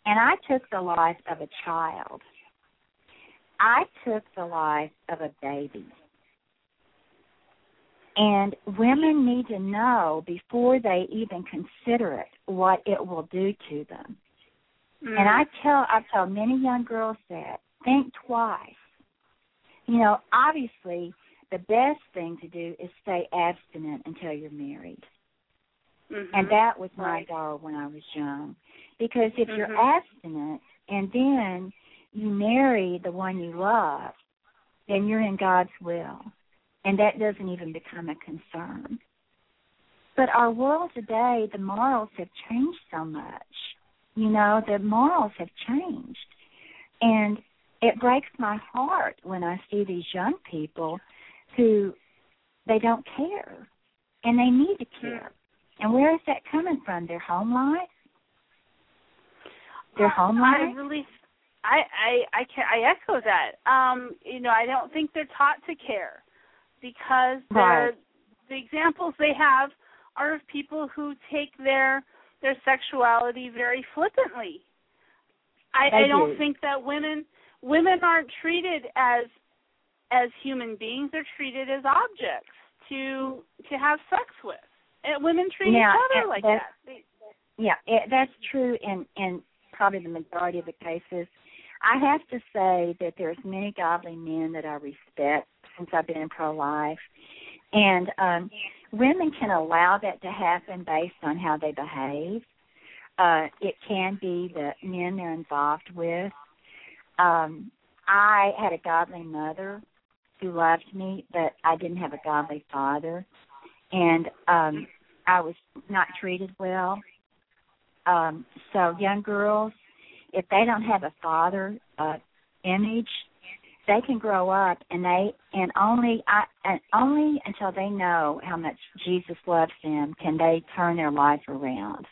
[SPEAKER 21] and I took the life of a child. I took the life of a baby. And women need to know before they even consider it what it will do to them. And mm. I tell I tell many young girls that think twice. You know, obviously the best thing to do is stay abstinent until you're married.
[SPEAKER 3] Mm-hmm.
[SPEAKER 21] And that was my goal when I was young. Because if you're
[SPEAKER 3] Mhm.
[SPEAKER 21] abstinent and then you marry the one you love, then you're in God's will. And that doesn't even become a concern. But our world today, the morals have changed so much. You know, the morals have changed. And it breaks my heart when I see these young people who they don't care. And they need to care. And where is that coming from? Their home life? Their home
[SPEAKER 3] I
[SPEAKER 21] life?
[SPEAKER 3] really, I I I can I echo that. Um, you know, I don't think they're taught to care because
[SPEAKER 21] Right.
[SPEAKER 3] the examples they have are of people who take their their sexuality very flippantly. I, I don't think that women women aren't treated as as human beings. They're treated as objects to to have sex with. And women treat
[SPEAKER 21] Now,
[SPEAKER 3] each other like that. They,
[SPEAKER 21] Yeah, it, that's true in in probably the majority of the cases. I have to say that there's many godly men that I respect since I've been pro life, and um, women can allow that to happen based on how they behave. Uh, it can be the men they're involved with. Um, I had a godly mother who loved me, but I didn't have a godly father, and um, I was not treated well. Um, so young girls, if they don't have a father uh, image, they can grow up and they and only I and only until they know how much Jesus loves them can they turn their life around.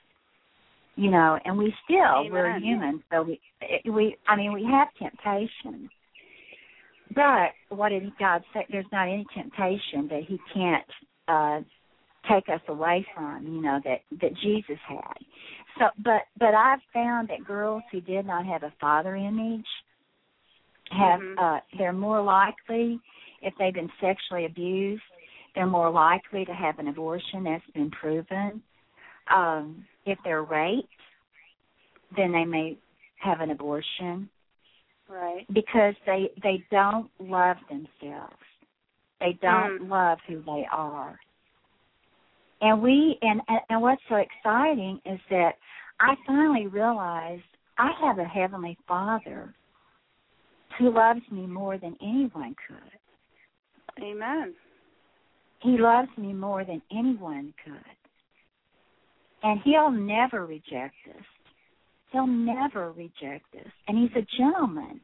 [SPEAKER 21] You know, and we still we're human, so we we I mean we have temptation. But what did God say? There's not any temptation that He can't uh take us away from, you know, that that Jesus had. So but but I've found that girls who did not have a father image have
[SPEAKER 3] Mhm.
[SPEAKER 21] uh they're more likely if they've been sexually abused, they're more likely to have an abortion that's been proven. Um if they're raped, then they may have an abortion
[SPEAKER 3] right.
[SPEAKER 21] because they they don't love themselves. They don't
[SPEAKER 3] Mm.
[SPEAKER 21] love who they are. And we and and- and what's so exciting is that I finally realized I have a heavenly Father who loves me more than anyone could.
[SPEAKER 3] Amen.
[SPEAKER 21] He loves me more than anyone could. And he'll never reject us. He'll never reject us. And he's a gentleman.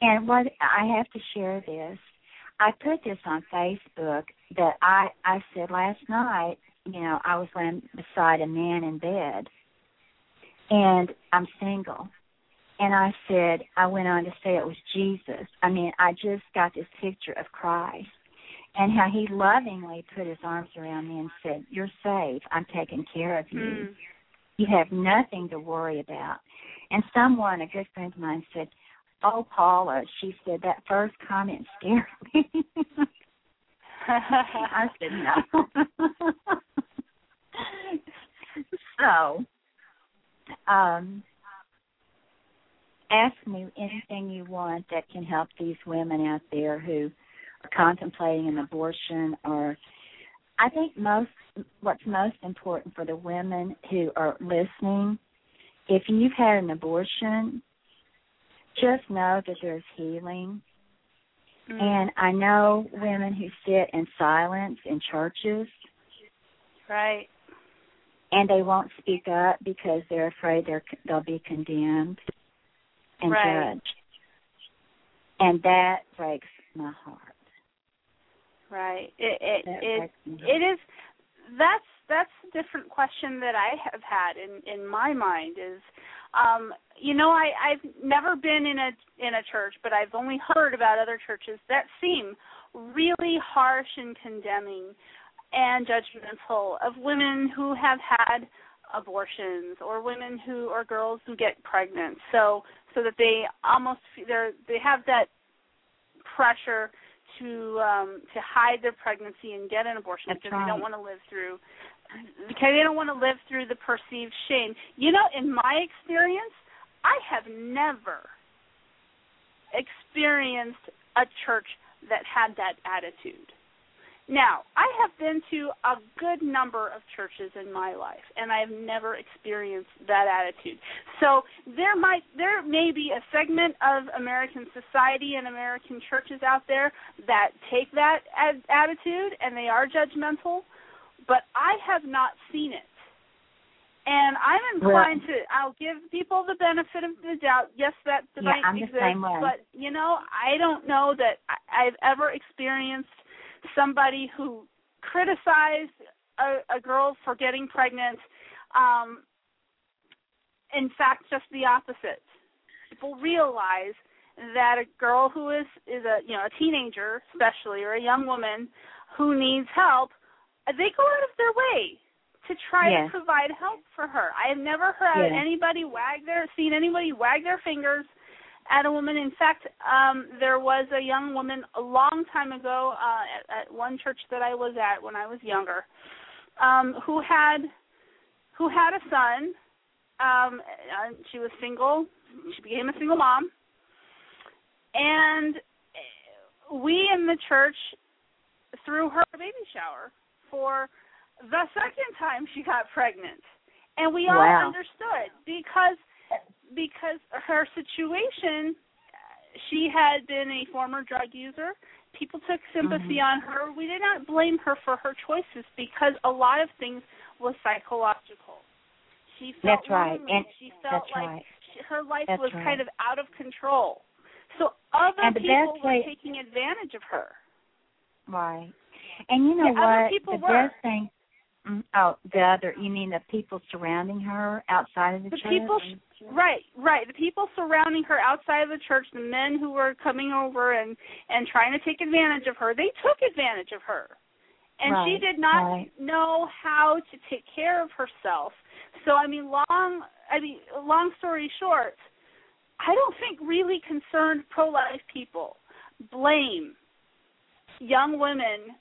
[SPEAKER 21] And what I have to share this. I put this on Facebook that I I said last night, you know, I was laying beside a man in bed and I'm single. And I said, I went on to say it was Jesus. I mean, I just got this picture of Christ and how he lovingly put his arms around me and said, You're safe. I'm taking care of you.
[SPEAKER 3] Mm.
[SPEAKER 21] You have nothing to worry about. And someone, a good friend of mine, said, "Oh, Paula," she said, "that first comment scared [laughs] me." I said, "No." [laughs] so, um, ask me anything you want that can help these women out there who are contemplating an abortion or I think most what's most important for the women who are listening, if you've had an abortion, just know that there's healing.
[SPEAKER 3] Mm.
[SPEAKER 21] And I know women who sit in silence in churches
[SPEAKER 3] Right.
[SPEAKER 21] and they won't speak up because they're afraid they're they'll be condemned and
[SPEAKER 3] Right.
[SPEAKER 21] judged. And that breaks my heart.
[SPEAKER 3] Right. It it it,
[SPEAKER 21] breaks my heart.
[SPEAKER 3] it is that's that's a different question that I have had in in my mind is um you know I I've never been in a in a church but I've only heard about other churches that seem really harsh and condemning and judgmental of women who have had abortions or women who or girls who get pregnant so so that they almost they're they have that pressure to um to hide their pregnancy and get an abortion
[SPEAKER 21] That's
[SPEAKER 3] because they don't want to live through because they don't want to live through the perceived shame. You know, in my experience, I have never experienced a church that had that attitude. Now, I have been to a good number of churches in my life, and I have never experienced that attitude. So there might, there may be a segment of American society and American churches out there that take that as attitude and they are judgmental, but I have not seen it. And I'm inclined to. I'll give people the benefit of the doubt. Yes, that
[SPEAKER 21] Yeah, the same way.
[SPEAKER 3] but you know, I don't know that I've ever experienced somebody who criticized a, a girl for getting pregnant. Um, in fact, just the opposite. People realize that a girl who is is a you know a teenager, especially or a young woman who needs help, they go out of their way to try
[SPEAKER 21] Yes.
[SPEAKER 3] to provide help for her. I have never heard
[SPEAKER 21] Yes.
[SPEAKER 3] anybody wag their seen anybody wag their fingers at a woman. In fact, um, there was a young woman a long time ago uh, at, at one church that I was at when I was younger, um, who had who had a son. Um, she was single. She became a single mom, and we in the church threw her a baby shower for the second time she got pregnant, and we all
[SPEAKER 21] Wow.
[SPEAKER 3] understood because because her situation she had been a former drug user people took sympathy
[SPEAKER 21] Mhm.
[SPEAKER 3] on her we did not blame her for her choices because a lot of things was psychological she felt
[SPEAKER 21] That's right.
[SPEAKER 3] lonely.
[SPEAKER 21] And
[SPEAKER 3] she felt
[SPEAKER 21] that's
[SPEAKER 3] like
[SPEAKER 21] right.
[SPEAKER 3] she, her life
[SPEAKER 21] That's
[SPEAKER 3] was
[SPEAKER 21] right.
[SPEAKER 3] kind of out of control so other
[SPEAKER 21] And
[SPEAKER 3] people were
[SPEAKER 21] way-
[SPEAKER 3] taking advantage of her
[SPEAKER 21] Right. And you know
[SPEAKER 3] Yeah, other
[SPEAKER 21] what?
[SPEAKER 3] people
[SPEAKER 21] the
[SPEAKER 3] were.
[SPEAKER 21] best thing. Oh, the other. You mean the people surrounding her outside of the,
[SPEAKER 3] the
[SPEAKER 21] church?
[SPEAKER 3] people right right the people surrounding her outside of the church the men who were coming over and and trying to take advantage of her they took advantage of her and she did not
[SPEAKER 21] right.
[SPEAKER 3] know how to take care of herself so i mean long i mean long story short i don't think really concerned pro life people blame young women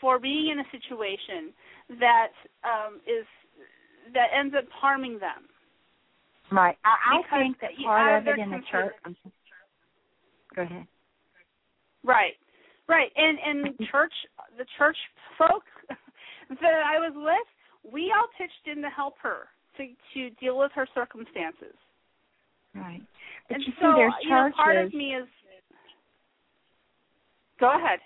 [SPEAKER 3] for being in a situation that um is that ends up harming them
[SPEAKER 21] Right. I, I think that part of it in the church. Go ahead.
[SPEAKER 3] Right, right, and and [laughs] church, the church folk [laughs] that I was with, we all pitched in to help her to to deal with her circumstances.
[SPEAKER 21] Right. But
[SPEAKER 3] and
[SPEAKER 21] you
[SPEAKER 3] so,
[SPEAKER 21] see, there's
[SPEAKER 3] you know,
[SPEAKER 21] churches.
[SPEAKER 3] part of me is. Go ahead.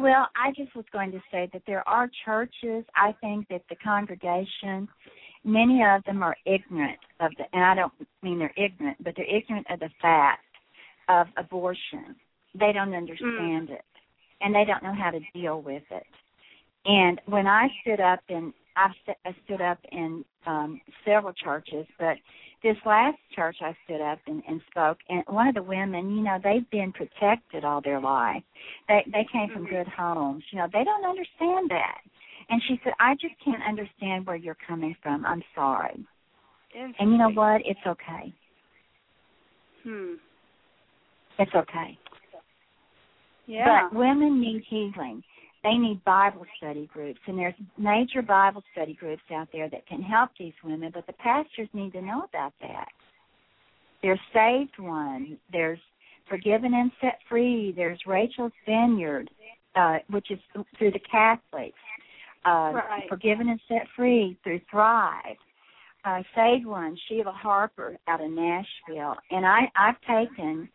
[SPEAKER 21] Well, I just was going to say that there are churches. I think that the congregation, many of them are ignorant of the, and I don't mean they're ignorant, but they're ignorant of the fact of abortion. They don't understand mm. it, and they don't know how to deal with it. And when I stood up and St- I stood up in um, several churches, but this last church I stood up and, and spoke, and one of the women, you know, they've been protected all their life. They they came from good homes. You know, they don't understand that. And she said, I just can't understand where you're coming from. I'm sorry. And you know what? It's okay.
[SPEAKER 3] Hmm.
[SPEAKER 21] It's okay.
[SPEAKER 3] Yeah.
[SPEAKER 21] But women need healing. They need Bible study groups, and there's major Bible study groups out there that can help these women. But the pastors need to know about that. There's SaveOne. There's Forgiven and Set Free. There's Rachel's Vineyard, uh, which is through the Catholics. Uh,
[SPEAKER 3] Right.
[SPEAKER 21] Forgiven and Set Free through Thrive. Uh, SaveOne, Sheila Harper out of Nashville, and I I've taken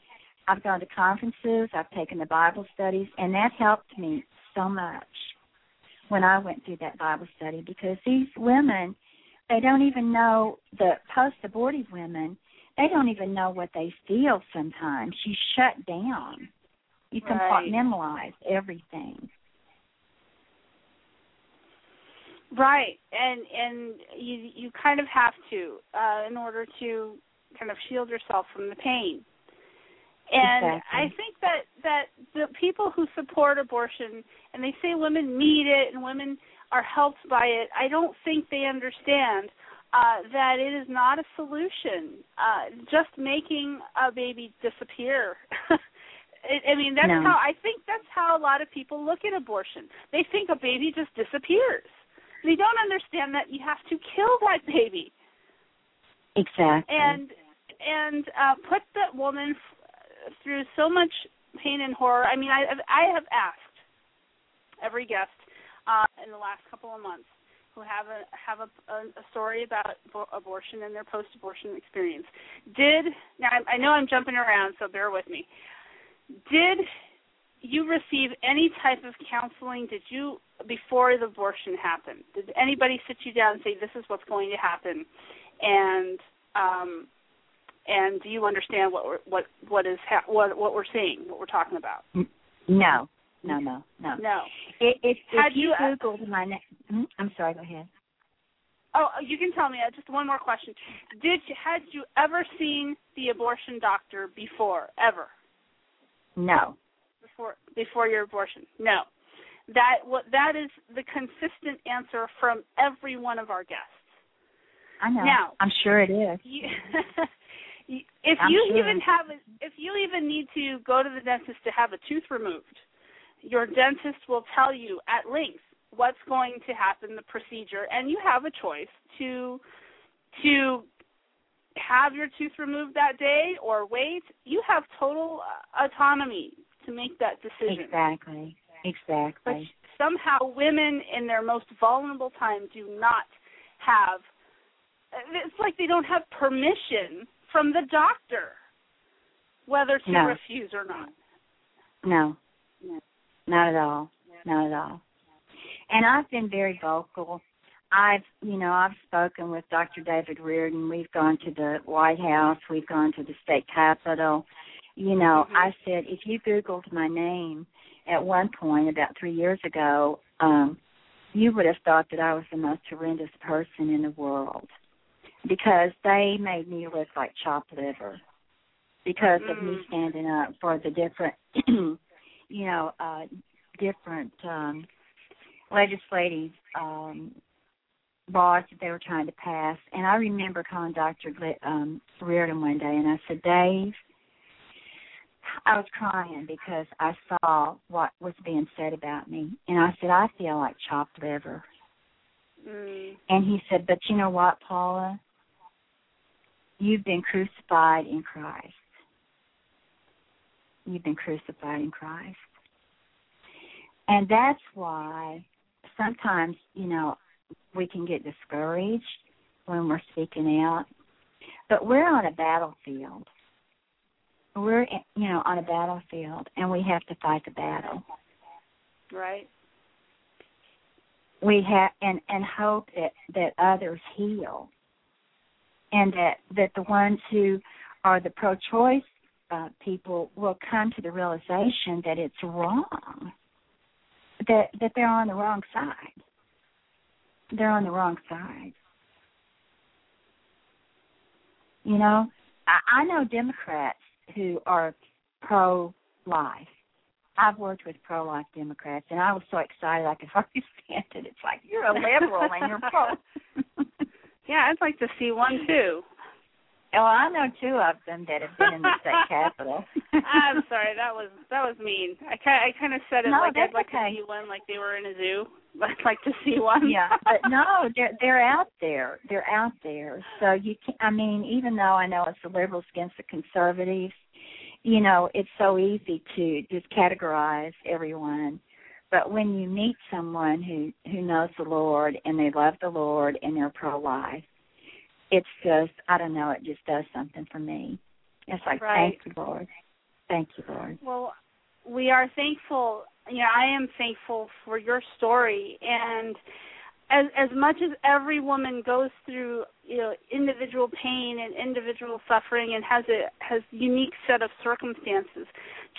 [SPEAKER 21] I've gone to conferences, I've taken the Bible studies, and that helped me so much when I went through that Bible study because these women, they don't even know the post abortive women, they don't even know what they feel sometimes. You shut down. You
[SPEAKER 3] Right.
[SPEAKER 21] compartmentalize everything.
[SPEAKER 3] Right, and and you you kind of have to uh, in order to kind of shield yourself from the pain. And
[SPEAKER 21] Exactly.
[SPEAKER 3] I think that that the people who support abortion and they say women need it and women are helped by it, I don't think they understand uh, that it is not a solution. Uh, just making a baby disappear. [laughs] I mean, that's
[SPEAKER 21] No.
[SPEAKER 3] how I think that's how a lot of people look at abortion. They think a baby just disappears. They don't understand that you have to kill that baby
[SPEAKER 21] Exactly.
[SPEAKER 3] and and uh, put the woman through so much pain and horror. I mean, I I have asked every guest uh, in the last couple of months who have a have a, a, story about abo- abortion and their post-abortion experience. Did now I, I know I'm jumping around, so bear with me. Did you receive any type of counseling? Did you before the abortion happened? Did anybody sit you down and say this is what's going to happen, and um, and do you understand what we're, what what is ha- what what we're seeing, what we're talking about?
[SPEAKER 21] no, no, no, no.
[SPEAKER 3] No.
[SPEAKER 21] If, if, if you,
[SPEAKER 3] you, uh,
[SPEAKER 21] Googled my name, hmm? I'm sorry, go ahead.
[SPEAKER 3] Oh, you can tell me. Uh, just one more question. Did you, had you ever seen the abortion doctor before? Ever
[SPEAKER 21] No.
[SPEAKER 3] before before your abortion? No. That what that is the consistent answer from every one of our guests.
[SPEAKER 21] I know.
[SPEAKER 3] Now-
[SPEAKER 21] I'm sure it is.
[SPEAKER 3] You, [laughs] if
[SPEAKER 21] I'm
[SPEAKER 3] you
[SPEAKER 21] sure.
[SPEAKER 3] even have a, if you even need to go to the dentist to have a tooth removed, your dentist will tell you at length what's going to happen the procedure and you have a choice to to have your tooth removed that day or wait. You have total autonomy to make that decision.
[SPEAKER 21] Exactly. Exactly.
[SPEAKER 3] But
[SPEAKER 21] Exactly.
[SPEAKER 3] somehow women in their most vulnerable time do not have it's like they don't have permission from the doctor whether to
[SPEAKER 21] No.
[SPEAKER 3] refuse or not.
[SPEAKER 21] No. no. Not at all. Not at all. And I've been very vocal. I've, you know, I've spoken with Dr. David Reardon. We've gone to the White House. We've gone to the state capitol. You know, I said if you Googled my name at one point about three years ago, um, you would have thought that I was the most horrendous person in the world because they made me look like chopped liver because of me
[SPEAKER 3] Mm.
[SPEAKER 21] standing up for the different, [clears throat] you know, uh, different um, legislative um, laws that they were trying to pass. And I remember calling Dr. Li- um, Reardon one day, and I said, Dave, I was crying because I saw what was being said about me, and I said, I feel like chopped liver.
[SPEAKER 3] Mm.
[SPEAKER 21] And he said, But you know what, Paula? You've been crucified in Christ. You've been crucified in Christ. And that's why sometimes, you know, we can get discouraged when we're speaking out. But we're on a battlefield. We're, you know, on a battlefield, and we have to fight the battle.
[SPEAKER 3] Right?
[SPEAKER 21] we have and and hope that that others heal and that that the ones who are the pro choice uh, people will come to the realization that it's wrong that that they're on the wrong side they're on the wrong side you know i i know democrats who are pro life I've worked with pro-life Democrats, and I was so excited I could [laughs] hardly stand it. It's like you're a liberal and you're pro. [laughs]
[SPEAKER 3] yeah, I'd like to see one too.
[SPEAKER 21] Oh, I know two of them that have been in the state [laughs] capitol.
[SPEAKER 3] I'm sorry, that was that was mean. I kind I kind of said it
[SPEAKER 21] No,
[SPEAKER 3] like I'd like
[SPEAKER 21] okay.
[SPEAKER 3] to see one, like they were in a zoo. [laughs] I'd like to see one.
[SPEAKER 21] yeah, [laughs] but no, they're they're out there. They're out there. So you can I mean, even though I know it's the liberals against the conservatives, you know, it's so easy to just categorize everyone. But when you meet someone who who knows the Lord and they love the Lord and they're pro life, it's just I don't know, it just does something for me. It's like
[SPEAKER 3] Right.
[SPEAKER 21] thank you, Lord. Thank you, Lord.
[SPEAKER 3] Well, we are thankful. You know, I am thankful for your story, and as as much as every woman goes through, you know, individual pain and individual suffering, and has a has unique set of circumstances,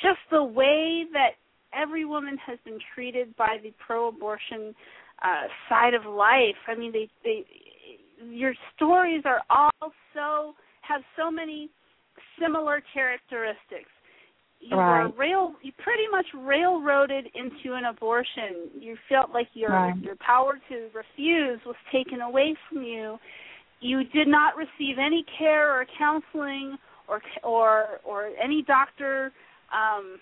[SPEAKER 3] just the way that every woman has been treated by the pro-abortion uh, side of life. I mean, they they your stories are all so have so many similar characteristics. You
[SPEAKER 21] Right.
[SPEAKER 3] were rail you pretty much railroaded into an abortion. You felt like your
[SPEAKER 21] Right.
[SPEAKER 3] your power to refuse was taken away from you. You did not receive any care or counseling or or or any doctor um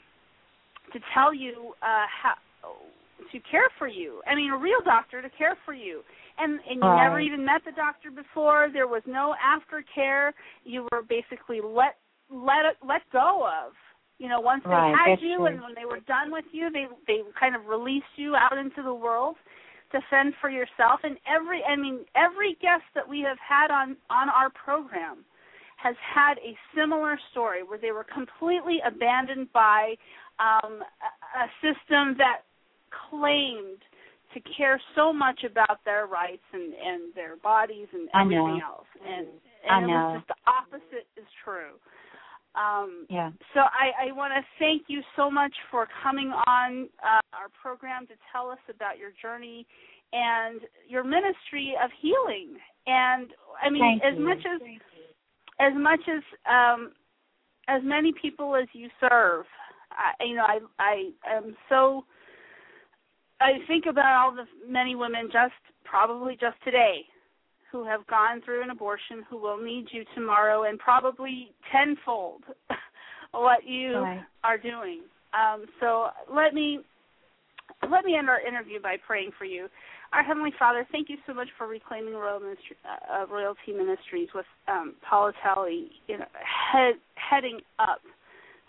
[SPEAKER 3] to tell you uh how to care for you. I mean, a real doctor to care for you. And and you never even met the doctor before. There was no aftercare. You were basically let let let go of. You know, once they
[SPEAKER 21] Right,
[SPEAKER 3] had you
[SPEAKER 21] true.
[SPEAKER 3] and when they were done with you, they they kind of released you out into the world to fend for yourself. And every I mean, every guest that we have had on on our program has had a similar story where they were completely abandoned by um, a, system that claimed to care so much about their rights and and their bodies and everything else. And
[SPEAKER 21] I
[SPEAKER 3] and it was just the opposite is true. Um
[SPEAKER 21] Yeah.
[SPEAKER 3] so i i want to thank you so much for coming on uh, our program to tell us about your journey and your ministry of healing. And i mean
[SPEAKER 21] Thank
[SPEAKER 3] as
[SPEAKER 21] you.
[SPEAKER 3] much as as much as um as many people as you serve I, you know i i am so I think about all the many women just probably just today who have gone through an abortion who will need you tomorrow and probably tenfold [laughs] what you
[SPEAKER 21] Right.
[SPEAKER 3] are doing. Um, so let me let me end our interview by praying for you. Our Heavenly Father, thank you so much for reclaiming Royal Ministry, uh, Royalty Ministries with um, Paula Talley, you know, head, heading up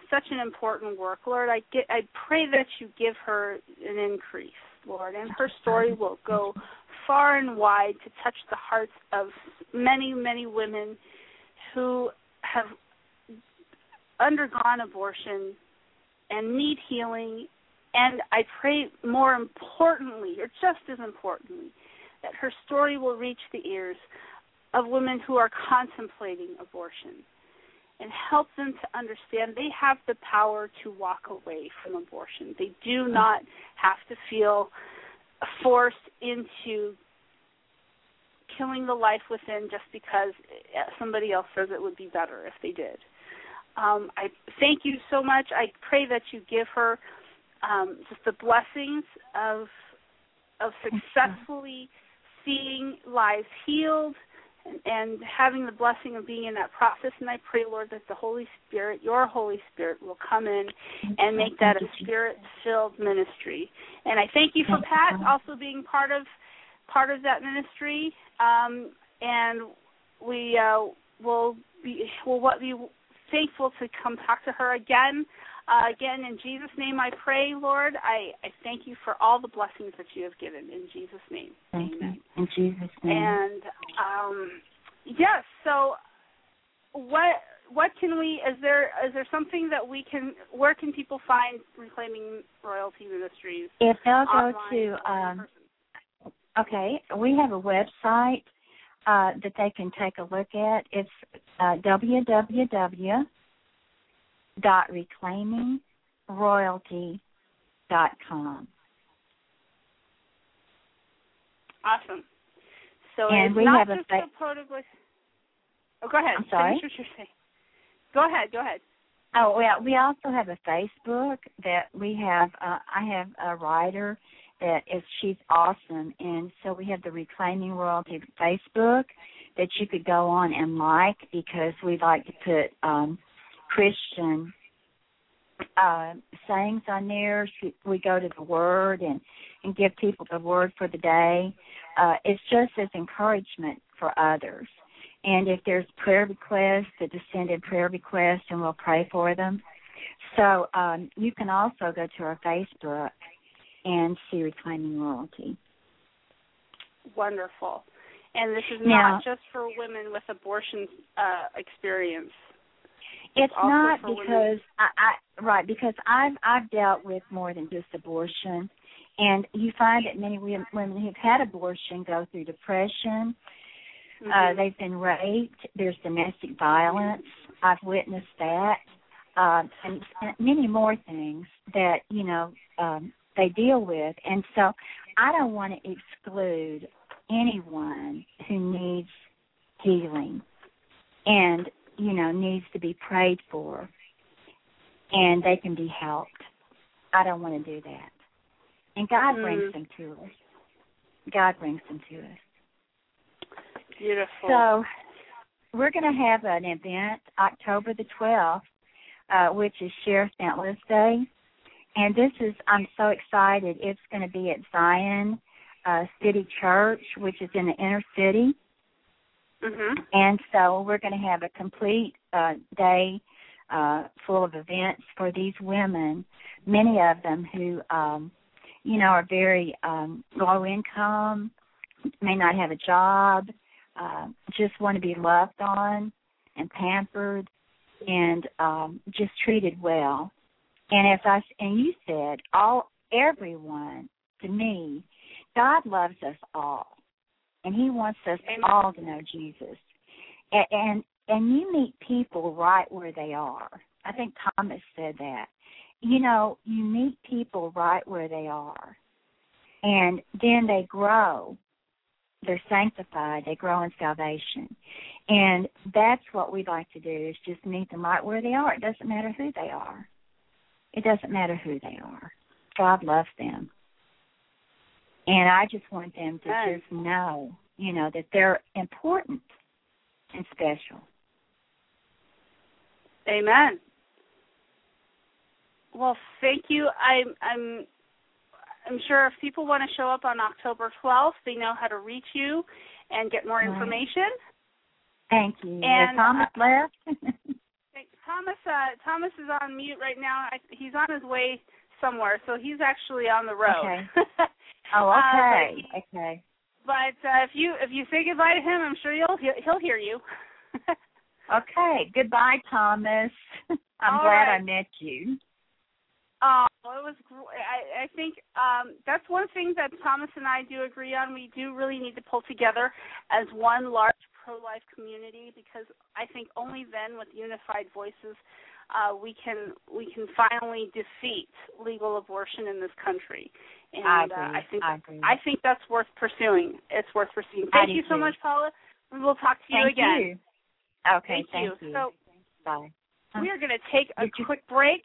[SPEAKER 3] such an important work, Lord. I get, I pray that you give her an increase, Lord, and her story will go far and wide to touch the hearts of many, many women who have undergone abortion and need healing. And I pray more importantly, or just as importantly, that her story will reach the ears of women who are contemplating abortion and help them to understand they have the power to walk away from abortion. They do not have to feel forced into killing the life within just because somebody else says it would be better if they did. Um, I thank you so much. I pray that you give her um, just the blessings of of successfully seeing lives healed and, and having the blessing of being in that process. And I pray, Lord, that the Holy Spirit, your Holy Spirit, will come in and make that a spirit-filled ministry. And I thank you for Pat also being part of part of that ministry. Um, and we uh, will be will what be thankful to come talk to her again. Uh, again, in Jesus' name, I pray, Lord. I, I thank you for all the blessings that you have given. In Jesus' name,
[SPEAKER 21] Thank
[SPEAKER 3] amen.
[SPEAKER 21] you. In Jesus' name.
[SPEAKER 3] And um, yes, so what what can we? Is there is there something that we can? Where can people find Reclaiming Royalty Ministries?
[SPEAKER 21] if they'll go to um okay, we have a website uh that they can take a look at. It's uh www dot reclaimingroyalty dot com.
[SPEAKER 3] Awesome. So
[SPEAKER 21] And
[SPEAKER 3] it's
[SPEAKER 21] we
[SPEAKER 3] not
[SPEAKER 21] have a
[SPEAKER 3] just
[SPEAKER 21] fa-
[SPEAKER 3] a protocol. Oh, go ahead.
[SPEAKER 21] I'm sorry?
[SPEAKER 3] Finish what you're. Go ahead. Go ahead.
[SPEAKER 21] Oh well, we also have a Facebook that we have. Uh, I have a writer that is she's awesome, and so we have the Reclaiming Royalty Facebook that you could go on and like because we like to put um Christian uh sayings on there. We go to the Word and and give people the Word for the day. Uh It's just as encouragement for others. And if there's prayer requests, the descended prayer requests, and we'll pray for them. So um, you can also go to our Facebook and see Reclaiming Royalty.
[SPEAKER 3] Wonderful. And this is
[SPEAKER 21] Now-
[SPEAKER 3] not just for women with abortion uh, experience.
[SPEAKER 21] It's not because I, I right because I've I've dealt with more than just abortion, and you find that many women women who've had abortion go through depression. Uh,
[SPEAKER 3] Mhm.
[SPEAKER 21] they've been raped. There's domestic violence. I've witnessed that, uh, and, and many more things that you know um, they deal with. And so, I don't want to exclude anyone who needs healing and you know needs to be prayed for, and they can be helped. I don't want to do that. And God
[SPEAKER 3] Mm.
[SPEAKER 21] brings them to us. God brings them to us.
[SPEAKER 3] Beautiful.
[SPEAKER 21] So we're going to have an event October the 12th, uh, which is Sheriff St. Louis Day. And this is, I'm so excited. It's going to be at Zion uh, City Church, which is in the inner city.
[SPEAKER 3] Mhm.
[SPEAKER 21] And so we're going to have a complete uh, day uh, full of events for these women, many of them who, um, you know, are very um, low income, may not have a job, uh, just want to be loved on and pampered and um, just treated well. And as I and you said, all everyone to me, God loves us all, and He wants us all to know Jesus. And, and and you meet people right where they are. I think Thomas said that. You know, you meet people right where they are, and then they grow. They're sanctified. They grow in salvation, and that's what we'd like to do is just meet them right where they are. It doesn't matter who they are. It doesn't matter who they are. God loves them. And I just want them to
[SPEAKER 3] Yes.
[SPEAKER 21] just know, you know, that they're important and special.
[SPEAKER 3] Amen. Well, thank you. I'm I'm I'm sure if people want to show up on October 12th, they know how to reach you and get more
[SPEAKER 21] Right.
[SPEAKER 3] information.
[SPEAKER 21] Thank you.
[SPEAKER 3] And,
[SPEAKER 21] Thomas left? [laughs]
[SPEAKER 3] Thomas uh, Thomas is on mute right now. I, he's on his way somewhere, so he's actually on the road.
[SPEAKER 21] Okay. [laughs] oh,
[SPEAKER 3] Uh, but
[SPEAKER 21] okay. okay.
[SPEAKER 3] But uh, if you if you say goodbye to him, I'm sure you'll he'll, he'll hear you. [laughs]
[SPEAKER 21] Okay. Goodbye, Thomas. [laughs] I'm
[SPEAKER 3] All
[SPEAKER 21] glad I met you.
[SPEAKER 3] Oh, it was. I, I think um, that's one thing that Thomas and I do agree on. We do really need to pull together as one large pro-life community because I think only then, with unified voices, uh, we can we can finally defeat legal abortion in this country. And
[SPEAKER 21] I
[SPEAKER 3] uh. I think
[SPEAKER 21] I agree.
[SPEAKER 3] I think that's worth pursuing. It's worth pursuing. Thank you so
[SPEAKER 21] too.
[SPEAKER 3] much, Paula. We will talk to you
[SPEAKER 21] Thank
[SPEAKER 3] again.
[SPEAKER 21] you. Okay.
[SPEAKER 3] Thank,
[SPEAKER 21] you.
[SPEAKER 3] So
[SPEAKER 21] Bye.
[SPEAKER 3] we are going to take a quick break,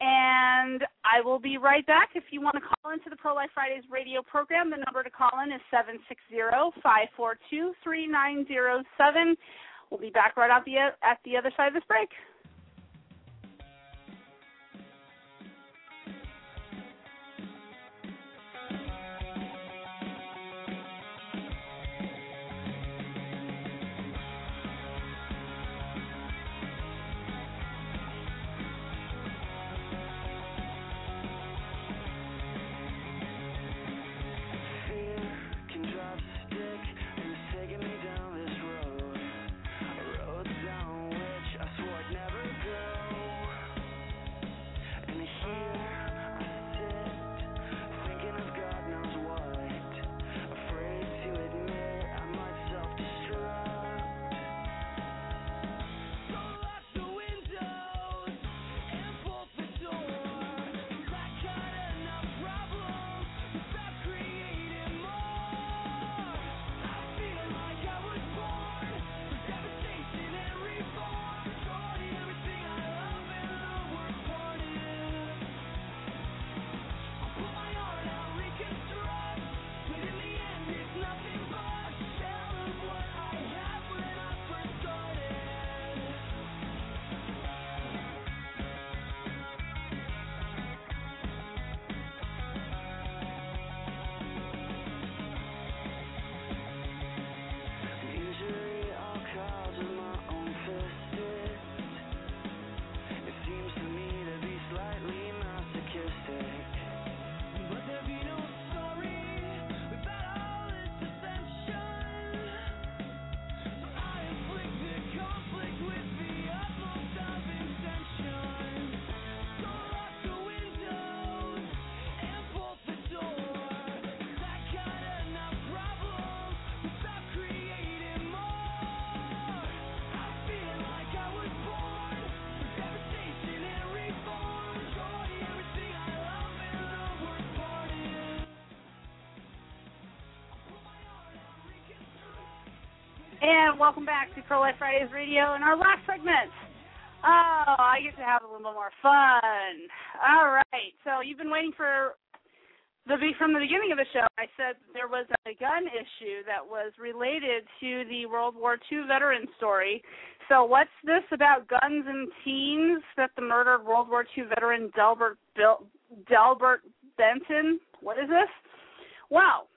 [SPEAKER 3] and I will be right back. If you want to call into the Pro Life Fridays radio program, the number to call in is seven six zero five four two three nine zero seven. We'll be back right at the at the other side of this break.
[SPEAKER 22] And
[SPEAKER 3] welcome back to Pro Life Fridays Radio and our last segment. Oh, I get to have a little more fun. All right. So you've been waiting for the from the beginning of the show. I said there was a gun issue that was related to the World War II veteran story. So what's this about guns and teens that the murdered World War II veteran Delbert Bill, Delbert Benton? What is this? Well,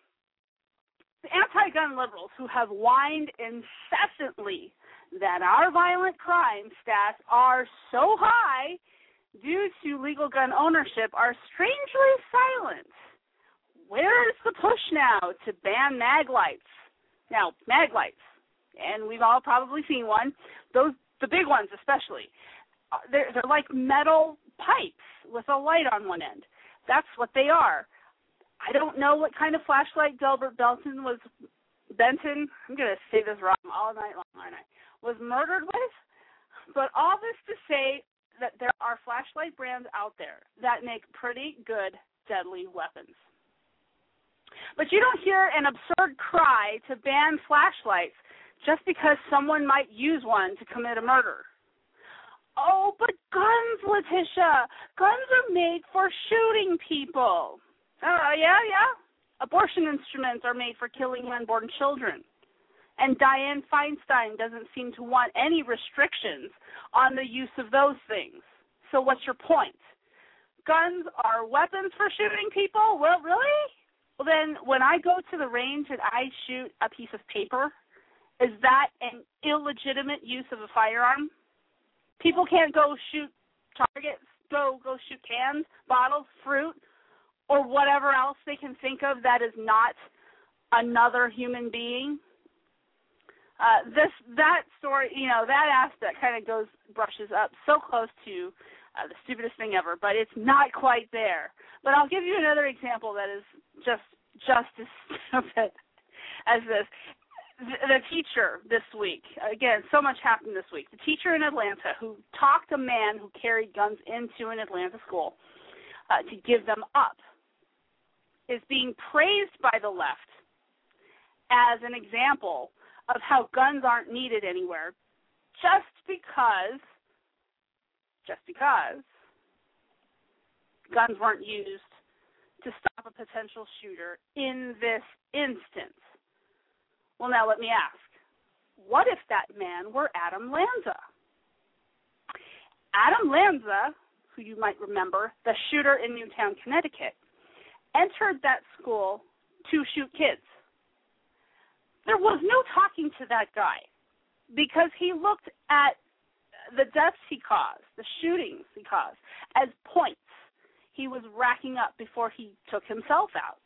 [SPEAKER 3] anti-gun liberals who have whined incessantly that our violent crime stats are so high due to legal gun ownership are strangely silent. Where is the push now to ban Maglites? Now, Maglites, and we've all probably seen one. Those, the big ones especially, uh, they're, they're like metal pipes with a light on one end. That's what they are. I don't know what kind of flashlight Delbert Belton was Benton. I'm gonna say this wrong all night long, aren't I? Was murdered with. But all this to say that there are flashlight brands out there that make pretty good deadly weapons. But you don't hear an absurd cry to ban flashlights just because someone might use one to commit a murder. Oh, but guns, Letitia. Guns are made for shooting people. Uh, yeah, yeah. Abortion instruments are made for killing unborn children. And Dianne Feinstein doesn't seem to want any restrictions on the use of those things. So what's your point? Guns are weapons for shooting people? Well, really? Well, then when I go to the range and I shoot a piece of paper, is that an illegitimate use of a firearm? People can't go shoot targets, go go shoot cans, bottles, fruit or whatever else they can think of that is not another human being. Uh, this that story, you know, that aspect kind of goes brushes up so close to uh, the stupidest thing ever, but it's not quite there. But I'll give you another example that is just just as [laughs] stupid as this. The, the teacher this week, again, so much happened this week. The teacher in Atlanta who talked a man who carried guns into an Atlanta school uh, to give them up is being praised by the left as an example of how guns aren't needed anywhere just because just because guns weren't used to stop a potential shooter in this instance. Well, now let me ask what if that man were Adam Lanza? Adam Lanza, who you might remember, the shooter in Newtown, Connecticut, entered that school to shoot kids. There was no talking to that guy because he looked at the deaths he caused, the shootings he caused, as points he was racking up before he took himself out.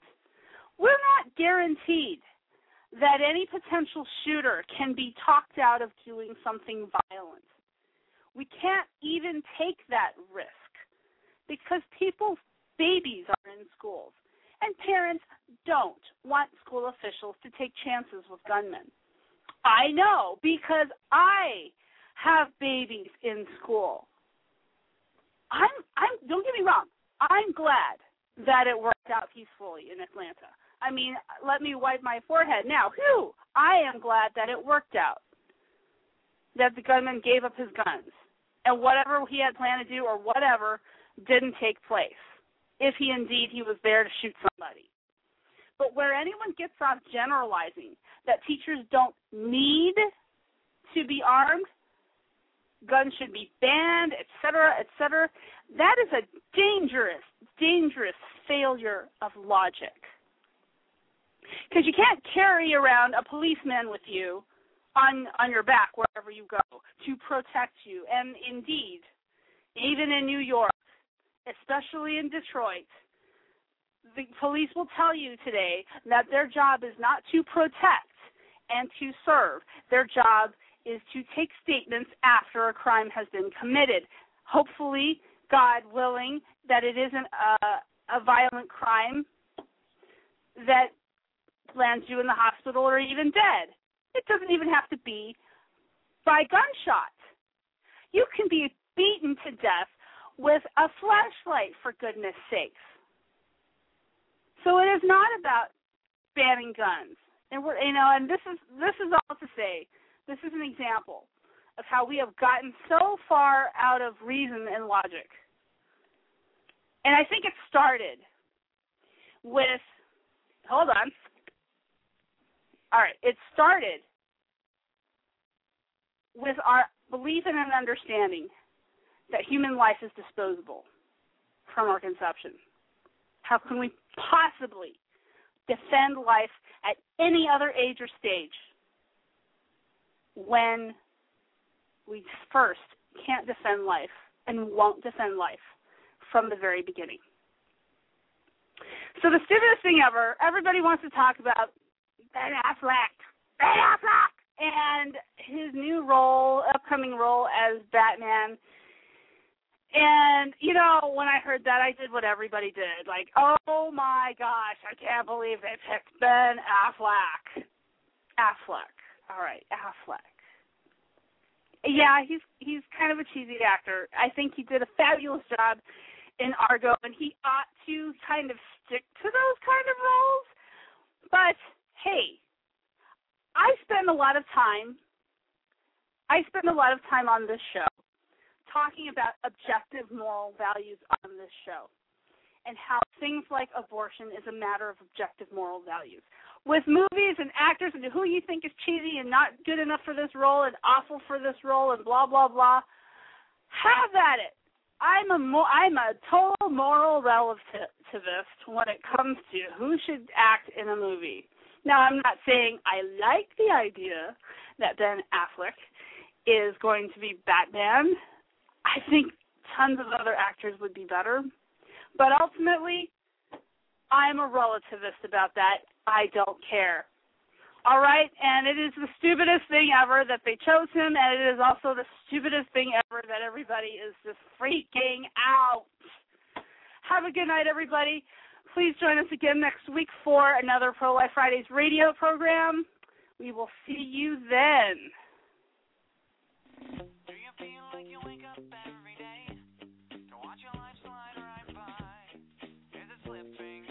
[SPEAKER 3] We're not guaranteed that any potential shooter can be talked out of doing something violent. We can't even take that risk because people's babies are in schools and parents don't want school officials to take chances with gunmen. I know because I have babies in school. I'm I'm don't get me wrong. I'm glad that it worked out peacefully in Atlanta. I mean, let me wipe my forehead now. Whew, I am glad that it worked out. That the gunman gave up his guns. And whatever he had planned to do or whatever didn't take place if he indeed he was there to shoot somebody. But where anyone gets off generalizing that teachers don't need to be armed, guns should be banned, etc., etc., that is a dangerous, dangerous failure of logic. Because you can't carry around a policeman with you on on your back wherever you go to protect you. And indeed, even in New York, especially in Detroit, the police will tell you today that their job is not to protect and to serve. Their job is to take statements after a crime has been committed. Hopefully, God willing, that it isn't a, a violent crime that lands you in the hospital or even dead. It doesn't even have to be by gunshot. You can be beaten to death with a flashlight, for goodness sakes. So it is not about banning guns. And we're you know, and this is this is all to say, this is an example of how we have gotten so far out of reason and logic. And I think it started with hold on. All right, it started with our belief and an understanding that human life is disposable from our conception. How can we possibly defend life at any other age or stage when we first can't defend life and won't defend life from the very beginning? So the stupidest thing ever, everybody wants to talk about Ben Affleck. Ben Affleck! And his new role, upcoming role as Batman and you know, when I heard that, I did what everybody did. Like, oh my gosh, I can't believe they picked Ben Affleck. Affleck. All right, Affleck. Yeah, he's he's kind of a cheesy actor. I think he did a fabulous job in Argo, and he ought to kind of stick to those kind of roles. But hey, I spend a lot of time. I spend a lot of time on this show talking about objective moral values on this show and how things like abortion is a matter of objective moral values. With movies and actors and who you think is cheesy and not good enough for this role and awful for this role and blah blah blah, have at it. I'm a mo- I'm a total moral relativist when it comes to who should act in a movie. Now I'm not saying I like the idea that Ben Affleck is going to be Batman I think tons of other actors would be better. But ultimately, I'm a relativist about that. I don't care. All right, and it is the stupidest thing ever that they chose him, and it is also the stupidest thing ever that everybody is just freaking out. Have a good night, everybody. Please join us again next week for another Pro Life Fridays radio program. We will see you then
[SPEAKER 22] feel like you wake up every day to watch your life slide right by. Is it slipping?